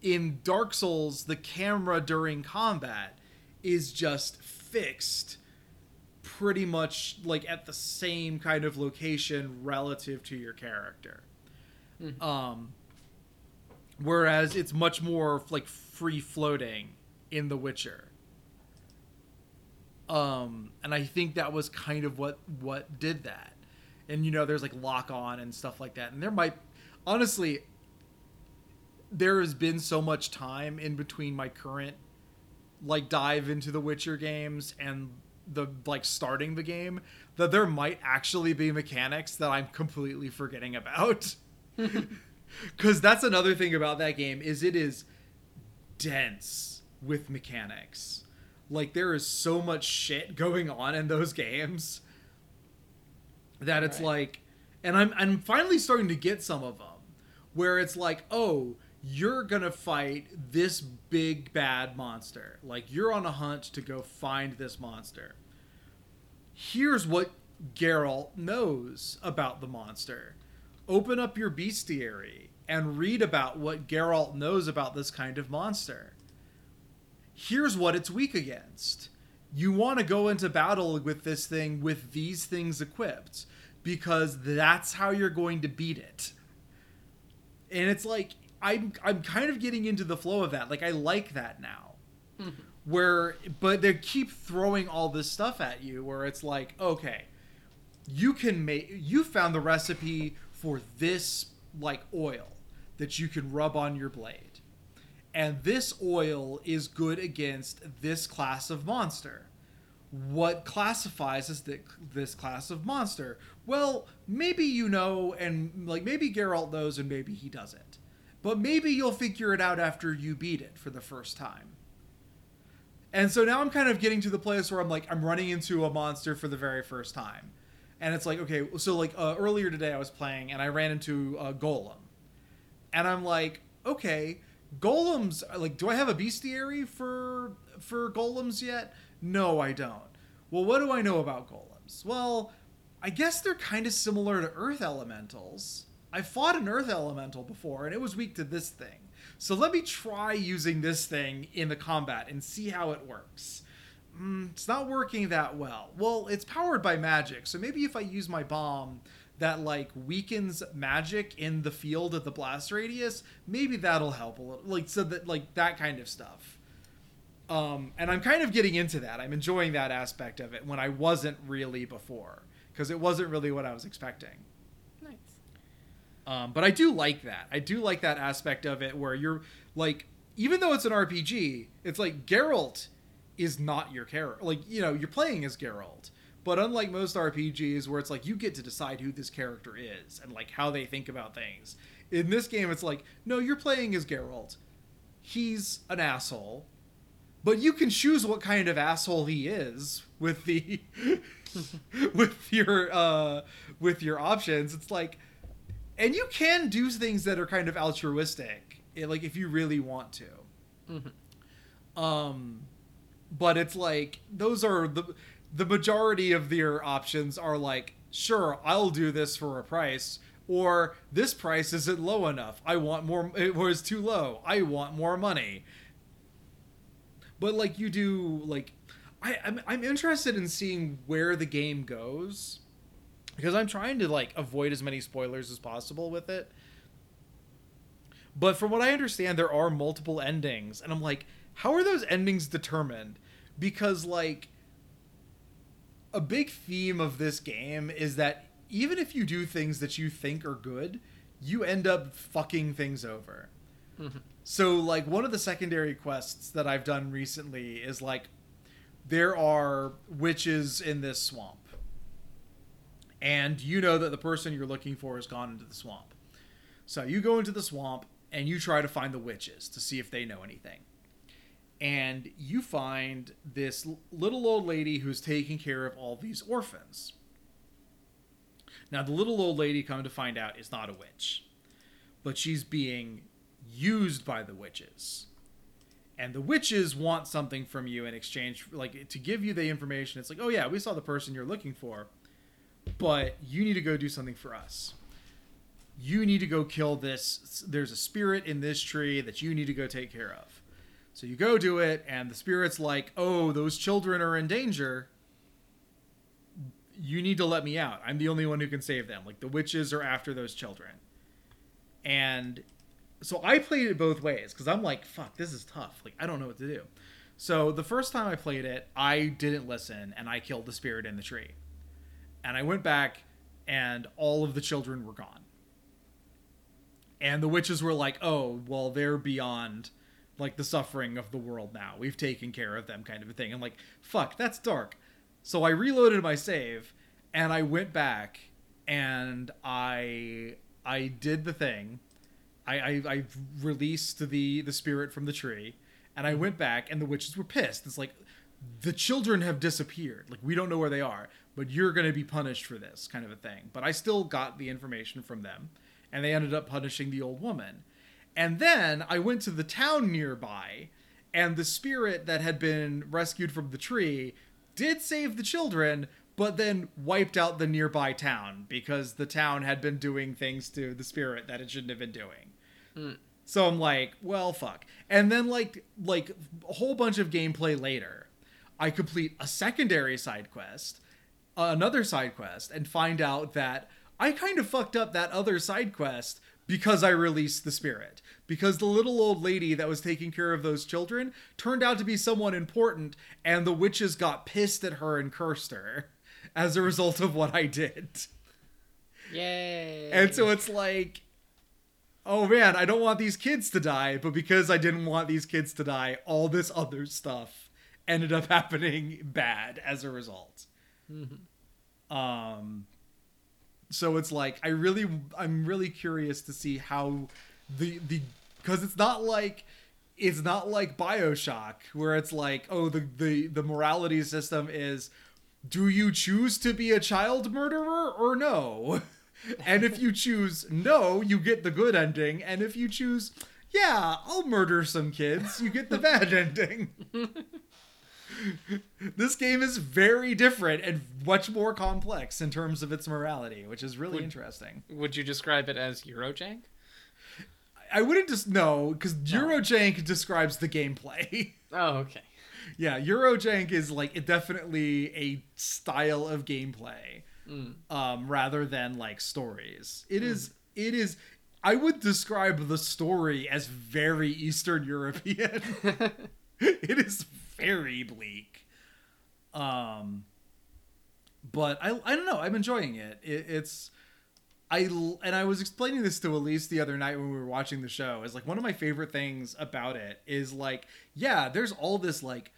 In Dark Souls, the camera during combat is just fixed pretty much like at the same kind of location relative to your character. Um whereas it's much more like free floating in The Witcher. Um and I think that was kind of what what did that. And you know there's like lock on and stuff like that. And there might honestly there has been so much time in between my current like dive into the Witcher games and the like starting the game that there might actually be mechanics that I'm completely forgetting about. Cuz that's another thing about that game is it is dense with mechanics. Like there is so much shit going on in those games that it's Right. like and I'm I'm finally starting to get some of them where it's like, "Oh, you're to fight this big bad monster. Like you're on a hunt to go find this monster. Here's what Geralt knows about the monster. Open up your bestiary and read about what Geralt knows about this kind of monster. Here's what it's weak against. You want to go into battle with this thing with these things equipped because that's how you're going to beat it. And it's like I'm I'm kind of getting into the flow of that. Like I like that now. Mm-hmm. Where but they keep throwing all this stuff at you where it's like, okay, you can make you found the recipe for this like oil that you can rub on your blade. And this oil is good against this class of monster. What classifies as thi- this class of monster? Well, maybe you know, and like maybe Geralt knows, and maybe he doesn't. But maybe you'll figure it out after you beat it for the first time. And so now I'm kind of getting to the place where I'm like, I'm running into a monster for the very first time. And it's like, okay, so like uh, earlier today I was playing and I ran into a golem. And I'm like, okay, golems, like, do I have a bestiary for for golems yet? No, I don't. Well, what do I know about golems? Well, I guess they're kind of similar to earth elementals. I fought an earth elemental before and it was weak to this thing. So let me try using this thing in the combat and see how it works. Mm, it's not working that well. Well, it's powered by magic, so maybe if I use my bomb that like weakens magic in the field at the blast radius, maybe that'll help a little. Like so that like that kind of stuff. Um, and I'm kind of getting into that. I'm enjoying that aspect of it when I wasn't really before because it wasn't really what I was expecting. Um, but I do like that. I do like that aspect of it where you're like, even though it's an RPG, it's like Geralt is not your character. Like, you know, you're playing as Geralt. But unlike most RPGs where it's like you get to decide who this character is and like how they think about things, in this game it's like, no, you're playing as Geralt. He's an asshole. But you can choose what kind of asshole he is with the with your uh with your options. It's like and you can do things that are kind of altruistic eh, like if you really want to. Um but it's like those are the the majority of their options are like sure i'll do this for a price or this price isn't low enough. I want more it was too low. I want more money. But like you do like I, I'm, I'm interested in seeing where the game goes because I'm trying to like avoid as many spoilers as possible with it. But from what I understand, there are multiple endings, and I'm like, how are those endings determined? Because like a big theme of this game is that even if you do things that you think are good, you end up fucking things over. Mm-hmm. So like one of the secondary quests that I've done recently is like there are witches in this swamp. And you know that the person you're looking for has gone into the swamp. So you go into the swamp and you try to find the witches to see if they know anything. And you find this little old lady who's taking care of all these orphans. Now, the little old lady, come to find out, is not a witch, but she's being used by the witches. And the witches want something from you in exchange, like to give you the information. It's like, oh yeah, we saw the person you're looking for, but you need to go do something for us. You need to go kill this. There's a spirit in this tree that you need to go take care of. So you go do it, and the spirit's like, oh, those children are in danger. You need to let me out. I'm the only one who can save them. Like, the witches are after those children. And so I played it both ways because I'm like, fuck, this is tough. Like, I don't know what to do. So the first time I played it, I didn't listen and I killed the spirit in the tree. And I went back and all of the children were gone. And the witches were like, oh, well, they're beyond like the suffering of the world now. We've taken care of them, kind of a thing. I'm like, fuck, that's dark. So I reloaded my save and I went back and I I did the thing. I, I, I released the the spirit from the tree, and I went back, and the witches were pissed. It's like the children have disappeared. Like we don't know where they are, but you're going to be punished for this kind of a thing. But I still got the information from them, and they ended up punishing the old woman. And then I went to the town nearby, and the spirit that had been rescued from the tree did save the children, but then wiped out the nearby town because the town had been doing things to the spirit that it shouldn't have been doing. Hmm. So I'm like, well, fuck. And then like like a whole bunch of gameplay later, I complete a secondary side quest, another side quest, and find out that I kind of fucked up that other side quest because I released the spirit. Because the little old lady that was taking care of those children turned out to be someone important, and the witches got pissed at her and cursed her as a result of what I did. Yay! And so it's like, oh man, I don't want these kids to die, but because I didn't want these kids to die, all this other stuff ended up happening bad as a result. Um, so it's like I really, I'm really curious to see how the the because it's not like it's not like Bioshock where it's like oh the the the morality system is do you choose to be a child murderer or no? And if you choose no, you get the good ending. And if you choose, yeah, I'll murder some kids, you get the bad ending. this game is very different and much more complex in terms of its morality, which is really Would- interesting. Would you describe it as Eurojank? I wouldn't just no, because Eurojank describes the gameplay. Oh, okay. yeah, Eurojank is like it definitely a style of gameplay, um, rather than like stories. It is. It is. I would describe the story as very Eastern European. it is very bleak. Um, but I I don't know. I'm enjoying it. it it's. I and I was explaining this to Elise the other night when we were watching the show. Is like one of my favorite things about it is like, yeah, there's all this like,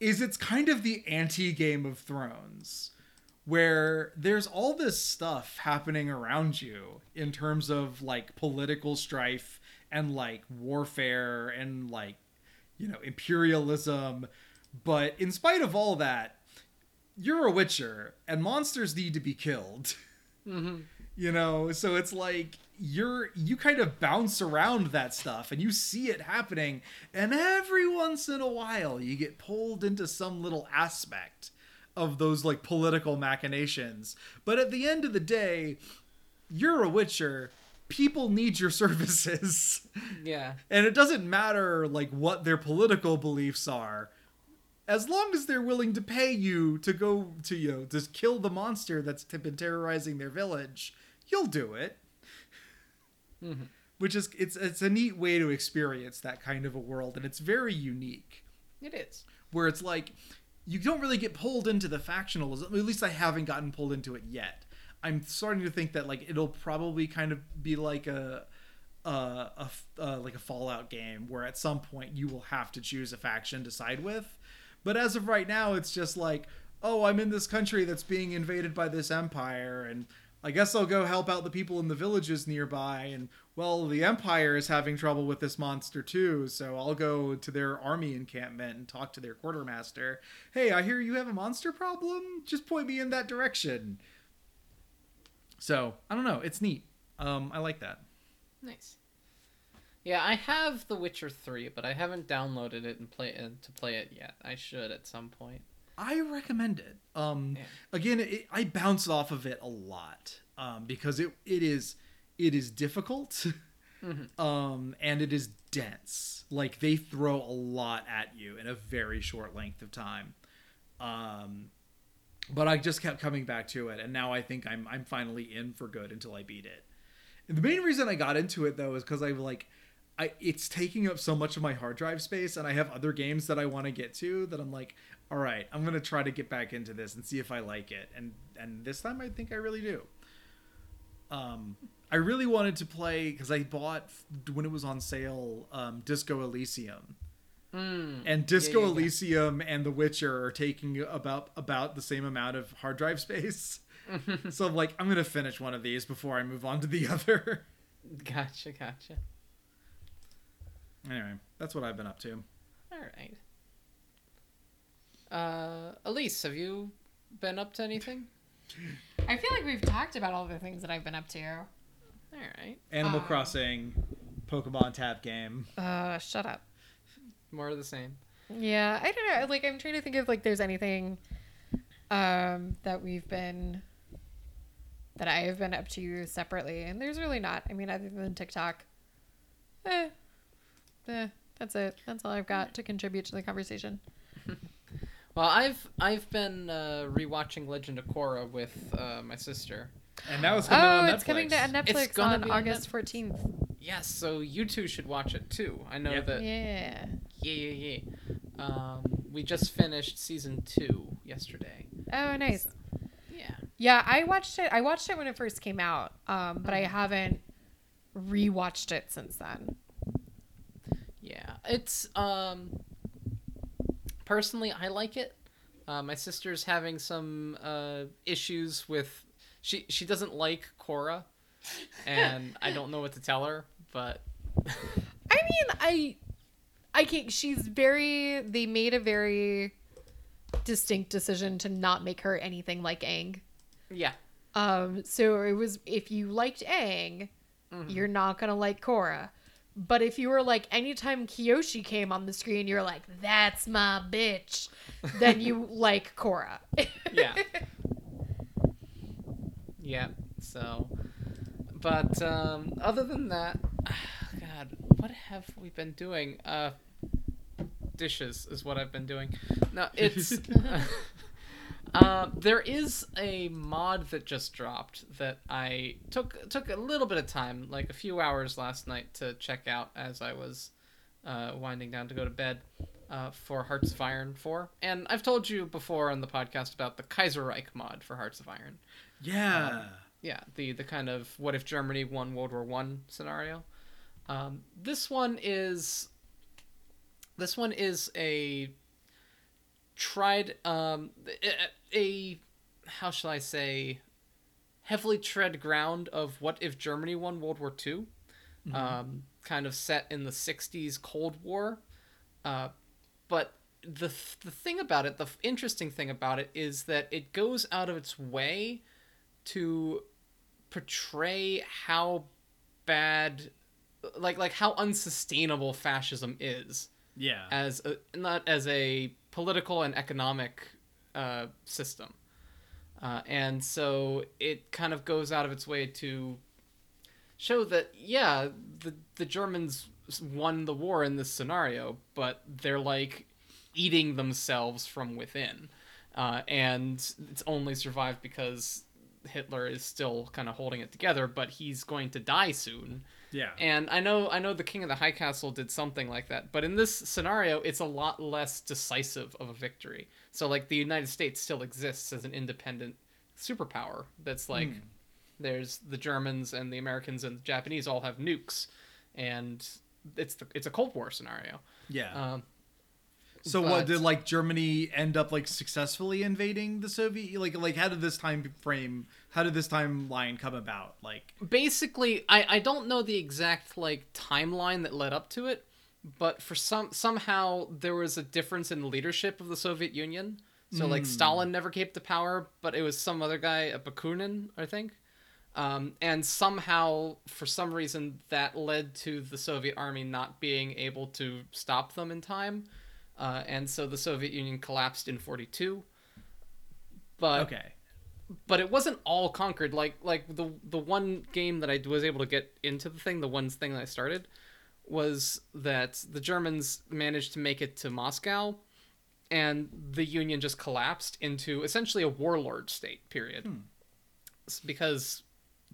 is it's kind of the anti Game of Thrones, where there's all this stuff happening around you in terms of like political strife and like warfare and like, you know, imperialism. But in spite of all that, you're a Witcher and monsters need to be killed. Mm-hmm. you know so it's like you're you kind of bounce around that stuff and you see it happening and every once in a while you get pulled into some little aspect of those like political machinations but at the end of the day you're a witcher people need your services Yeah. and it doesn't matter like what their political beliefs are as long as they're willing to pay you to go to you know to kill the monster that's been terrorizing their village you'll do it mm-hmm. which is it's it's a neat way to experience that kind of a world, and it's very unique. It is. Where it's like you don't really get pulled into the factionalism. At least I haven't gotten pulled into it yet. I'm starting to think that like it'll probably kind of be like a a uh, like a Fallout game where at some point you will have to choose a faction to side with. But as of right now, it's just like, oh, I'm in this country that's being invaded by this empire, and I guess I'll go help out the people in the villages nearby. And well, the empire is having trouble with this monster too, so I'll go to their army encampment and talk to their quartermaster. Hey, I hear you have a monster problem. Just point me in that direction. So I don't know. It's neat. Um, I like that. Nice. Yeah, I have The Witcher 3, but I haven't downloaded it and play uh, to play it yet. I should at some point. I recommend it. Um, Yeah. Again, it, I bounce off of it a lot um, because it it is it is difficult, um, and it is dense. Like they throw a lot at you in a very short length of time. Um, but I just kept coming back to it, and now I think I'm I'm finally in for good until I beat it. And the main reason I got into it though is because I like. I, it's taking up so much of my hard drive space and I have other games that I want to get to that I'm like, all right, I'm to try to get back into this and see if I like it. And and this time I think I really do. Um I really wanted to play cuz I bought when it was on sale um Disco Elysium. Mm. And Disco yeah, yeah. Elysium and The Witcher are taking about about the same amount of hard drive space. so I'm like I'm going to finish one of these before I move on to the other. Gotcha, gotcha. anyway, that's what I've been up to. All right. Uh, Elise, have you been up to anything? I feel like we've talked about all the things that I've been up to. All right. Animal Um, Crossing Pokemon tap game. Uh, shut up. More of the same. Yeah, I don't know. Like, I'm trying to think if like there's anything, um, that we've been, that I have been up to separately, and there's really not. I mean, other than TikTok. Eh, eh, that's it. That's all I've got to contribute to the conversation. Well, I've I've been uh, rewatching Legend of Korra with uh, my sister. And now it's coming Oh, on Netflix. it's coming to Netflix gonna on on August 14th. Yes, so you two should watch it too. I know Yep. that. Yeah. Yeah, yeah, yeah. Um, we just finished season two yesterday. Oh, nice. Yeah. Yeah, I watched it. I watched it when it first came out, um, but I haven't rewatched it since then. Yeah, it's um personally I like it. Uh, my sister's having some uh, issues with she she doesn't like Korra, and I don't know what to tell her. But I mean, I, I can't. She's very. They made a very distinct decision to not make her anything like Aang. yeah, Um, so it was if you liked Aang, you're not gonna like Korra. But if you were like anytime Kyoshi came on the screen, you're like, that's my bitch. then you like Korra. yeah, yeah. So, but um, other than that, God, what have we been doing? Uh, dishes is what I've been doing. No, it's. Uh, there is a mod that just dropped that I took took a little bit of time, like a few hours last night, to check out as I was uh, winding down to go to bed uh, for Hearts of Iron 4. And I've told you before on the podcast about the Kaiserreich mod for Hearts of Iron. Yeah. Yeah, the the kind of what if Germany won World War One scenario. Um, this one is this one is a tried um a, a how shall I say heavily tread ground of what if Germany won World War 2 um, kind of set in the 60s Cold War. Uh, but the the thing about it, the f- interesting thing about it is that it goes out of its way to portray how bad like like how unsustainable fascism is Yeah. as a, not as a political and economic uh, system. Uh, and so it kind of goes out of its way to show that yeah, the the Germans won the war in this scenario, but they're like eating themselves from within, uh, and it's only survived because Hitler is still kind of holding it together, but he's going to die soon, Yeah. And I know I know the king of the high castle did something like that, but in this scenario it's a lot less decisive of a victory. So like the United States still exists as an independent superpower that's like Hmm. there's the Germans and the Americans and the Japanese all have nukes and it's the, it's a Cold War scenario. yeah. Um, so but- what did like Germany end up like successfully invading the Soviet? Like like how did this time frame? How did this timeline come about? Like basically I, I don't know the exact like timeline that led up to it but for some somehow there was a difference in the leadership of the soviet union so like stalin never came to power but it was some other guy a bakunin i think um, and somehow for some reason that led to the soviet army not being able to stop them in time uh, and so the soviet union collapsed in 42 but okay. but it wasn't all conquered. Like like the the one game that I was able to get into the thing the one thing that I started was that the Germans managed to make it to Moscow and the union just collapsed into essentially a warlord state period. S- because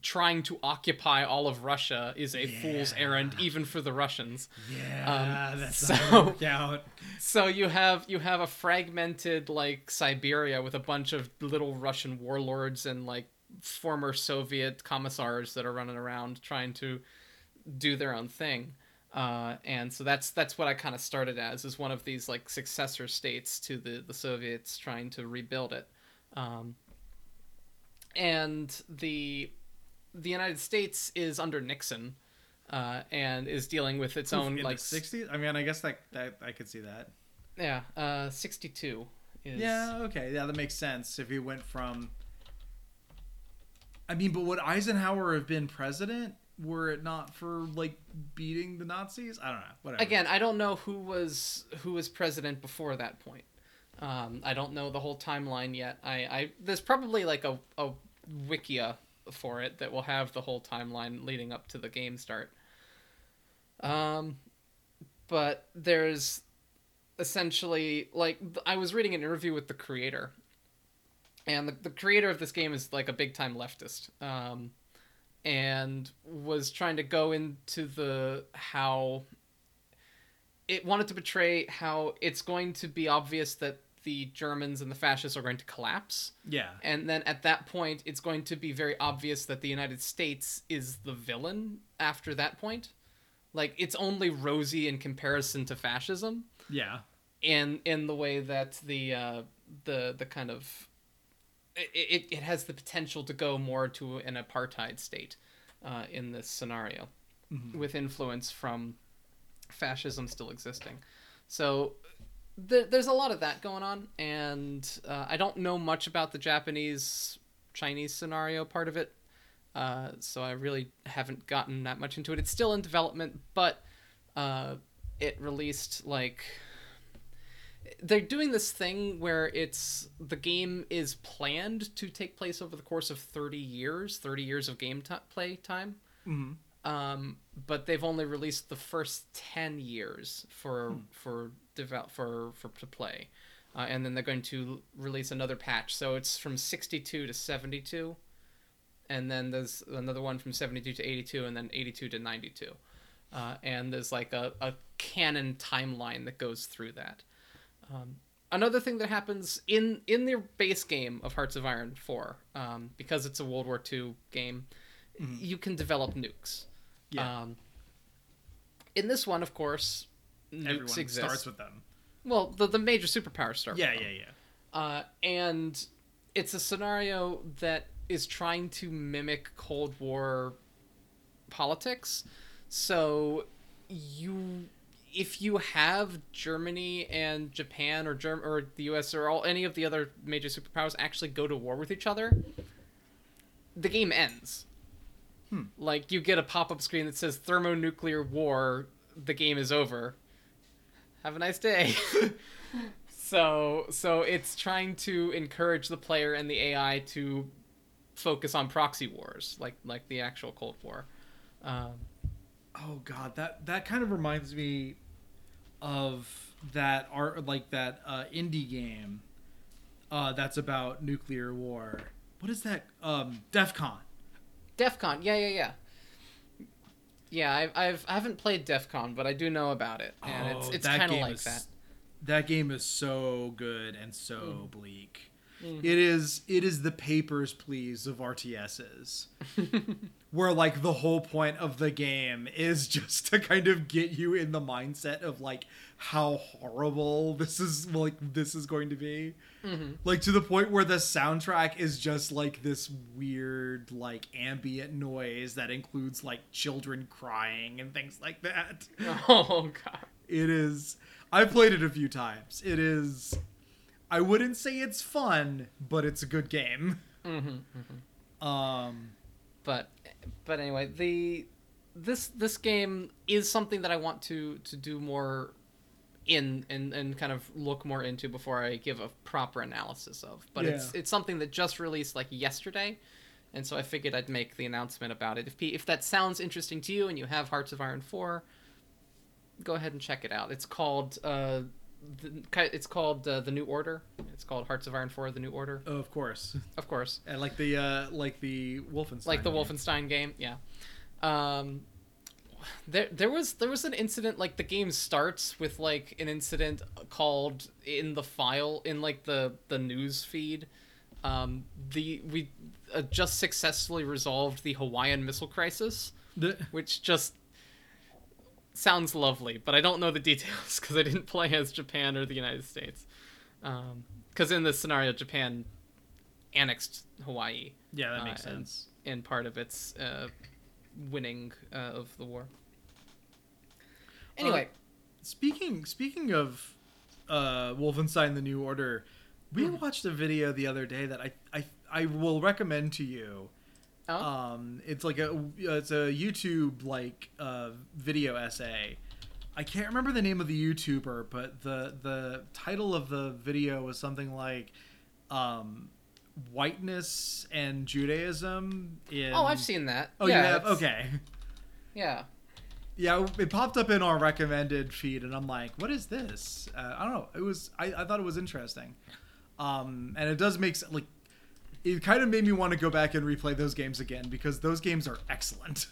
trying to occupy all of Russia is a fool's errand even for the Russians Yeah, Um, that's so- out. so you have you have a fragmented like Siberia with a bunch of little Russian warlords and like former Soviet commissars that are running around trying to do their own thing. Uh, and so that's that's what I kind of started as is one of these like successor states to the the Soviets trying to rebuild it. Um, and the the United States is under Nixon uh, and is dealing with its own in like 60s. I mean, I guess that, that I could see that. yeah, uh, 62 is. Yeah, okay. Yeah, that makes sense. If he went from I mean, but would Eisenhower have been president were it not for like beating the Nazis? I don't know. Whatever. Again, I don't know who was who was president before that point. Um, I don't know the whole timeline yet. I, I there's probably like a, a wikia for it that will have the whole timeline leading up to the game start. Um, but there's essentially like I was reading an interview with the creator, and the, the creator of this game is like a big time leftist. Um, and was trying to go into the how it wanted to portray how it's going to be obvious that the Germans and the fascists are going to collapse. Yeah. And then at that point, it's going to be very obvious that the United States is the villain after that point. Like, it's only rosy in comparison to fascism Yeah. in in the way that the uh, the the kind of it, it, it has the potential to go more to an apartheid state uh, in this scenario with influence from fascism still existing so th- there's a lot of that going on and uh, i don't know much about the japanese chinese scenario part of it uh, so i really haven't gotten that much into it. It's still in development but uh, it released like they're doing this thing where it's the game is planned to take place over the course of 30 years 30 years of game t- play time. Mhm. um, but they've only released the first 10 years for for develop for for to play. Uh, and then they're going to release another patch. So it's from 62 to 72 and then there's another one from 72 to 82 and then 82 to 92 uh, and there's like a, a canon timeline that goes through that. Um, another thing that happens in in the base game of Hearts of Iron 4, um, because it's a World War II game, you can develop nukes. Yeah. Um, in this one, of course, nukes Everyone exist. starts with them. well, the the major superpowers start. Yeah, with them. yeah, yeah. Uh, and it's a scenario that is trying to mimic Cold War politics. So you if you have Germany and Japan or Germ or the US or all any of the other major superpowers actually go to war with each other, the game ends. Like you get a pop-up screen that says thermonuclear war, the game is over. Have a nice day. so so it's trying to encourage the player and the AI to focus on proxy wars, like like the actual Cold War. Um, Oh god, that that kind of reminds me of that art like that uh, indie game uh, that's about nuclear war. What is that? Um, DEF CON. DEF CON, yeah, yeah, yeah. Yeah, I've, I've I haven't played DEF CON, but I do know about it, and it's Oh, it's that kind of like is- that. That game is so good and so Mm. bleak. Mhm. It is it is the papers please of RTSs. where like the whole point of the game is just to kind of get you in the mindset of like how horrible this is like this is going to be. Mhm. Like to the point where the soundtrack is just like this weird like ambient noise that includes like children crying and things like that. Oh god. It is. I've played it a few times. It is. I wouldn't say it's fun, but it's a good game. hmm Um. But but anyway, the this this game is something that I want to to do more in and and kind of look more into before I give a proper analysis of. But it's Yeah. it's something that just released like yesterday. And so I figured I'd make the announcement about it. If pe- if that sounds interesting to you and you have Hearts of Iron 4, go ahead and check it out. It's called uh it's called uh, the New Order. It's called Hearts of Iron 4: The New Order. Oh, Of course. Of course. And like the uh like the Wolfenstein. like the game. Wolfenstein game, yeah. Um, there there was there was an incident like the game starts with like an incident called in the file in like the the news feed. Um, the we uh, just successfully resolved the Hawaiian Missile Crisis, The- which just sounds lovely, but I don't know the details because I didn't play as Japan or the United States. Because in this scenario, Japan annexed Hawaii yeah, that Uh, makes and- sense. in part of its uh, winning uh, of the war. Anyway, Speaking speaking of uh Wolfenstein: The New Order, we Hmm. watched a video the other day that I I I will recommend to you. Oh, Um, it's like a it's a YouTube like uh video essay. I can't remember the name of the YouTuber, but the the title of the video was something like um whiteness and Judaism in oh, I've seen that. Oh, yeah, you have? Okay. Yeah, Yeah, it popped up in our recommended feed, and I'm like, "What is this?" Uh, I don't know. It was I, I thought it was interesting, um, and it does make like it kind of made me want to go back and replay those games again because those games are excellent.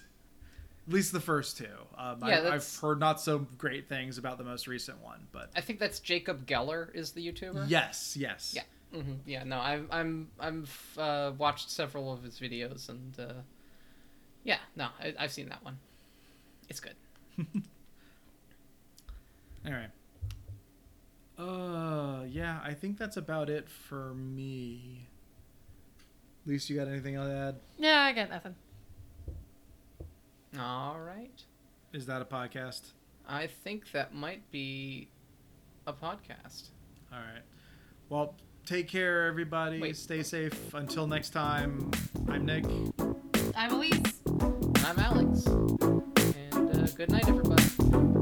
At least the first two. Um, Yeah, I, I've heard not so great things about the most recent one, but I think that's Jacob Geller is the YouTuber. yes, yes, Yeah. hmm Yeah. No, I've I'm I'm uh, watched several of his videos and uh, yeah, no, I, I've seen that one. It's good. All right. Uh, yeah, I think that's about it for me. Lisa, you got anything to add? Yeah, I got nothing. All right. Is that a podcast? I think that might be a podcast. All right. Well, take care, everybody. Wait. Stay safe. Until next time, I'm Nick. I'm Elise. I'm Alex. And uh, good night, everybody.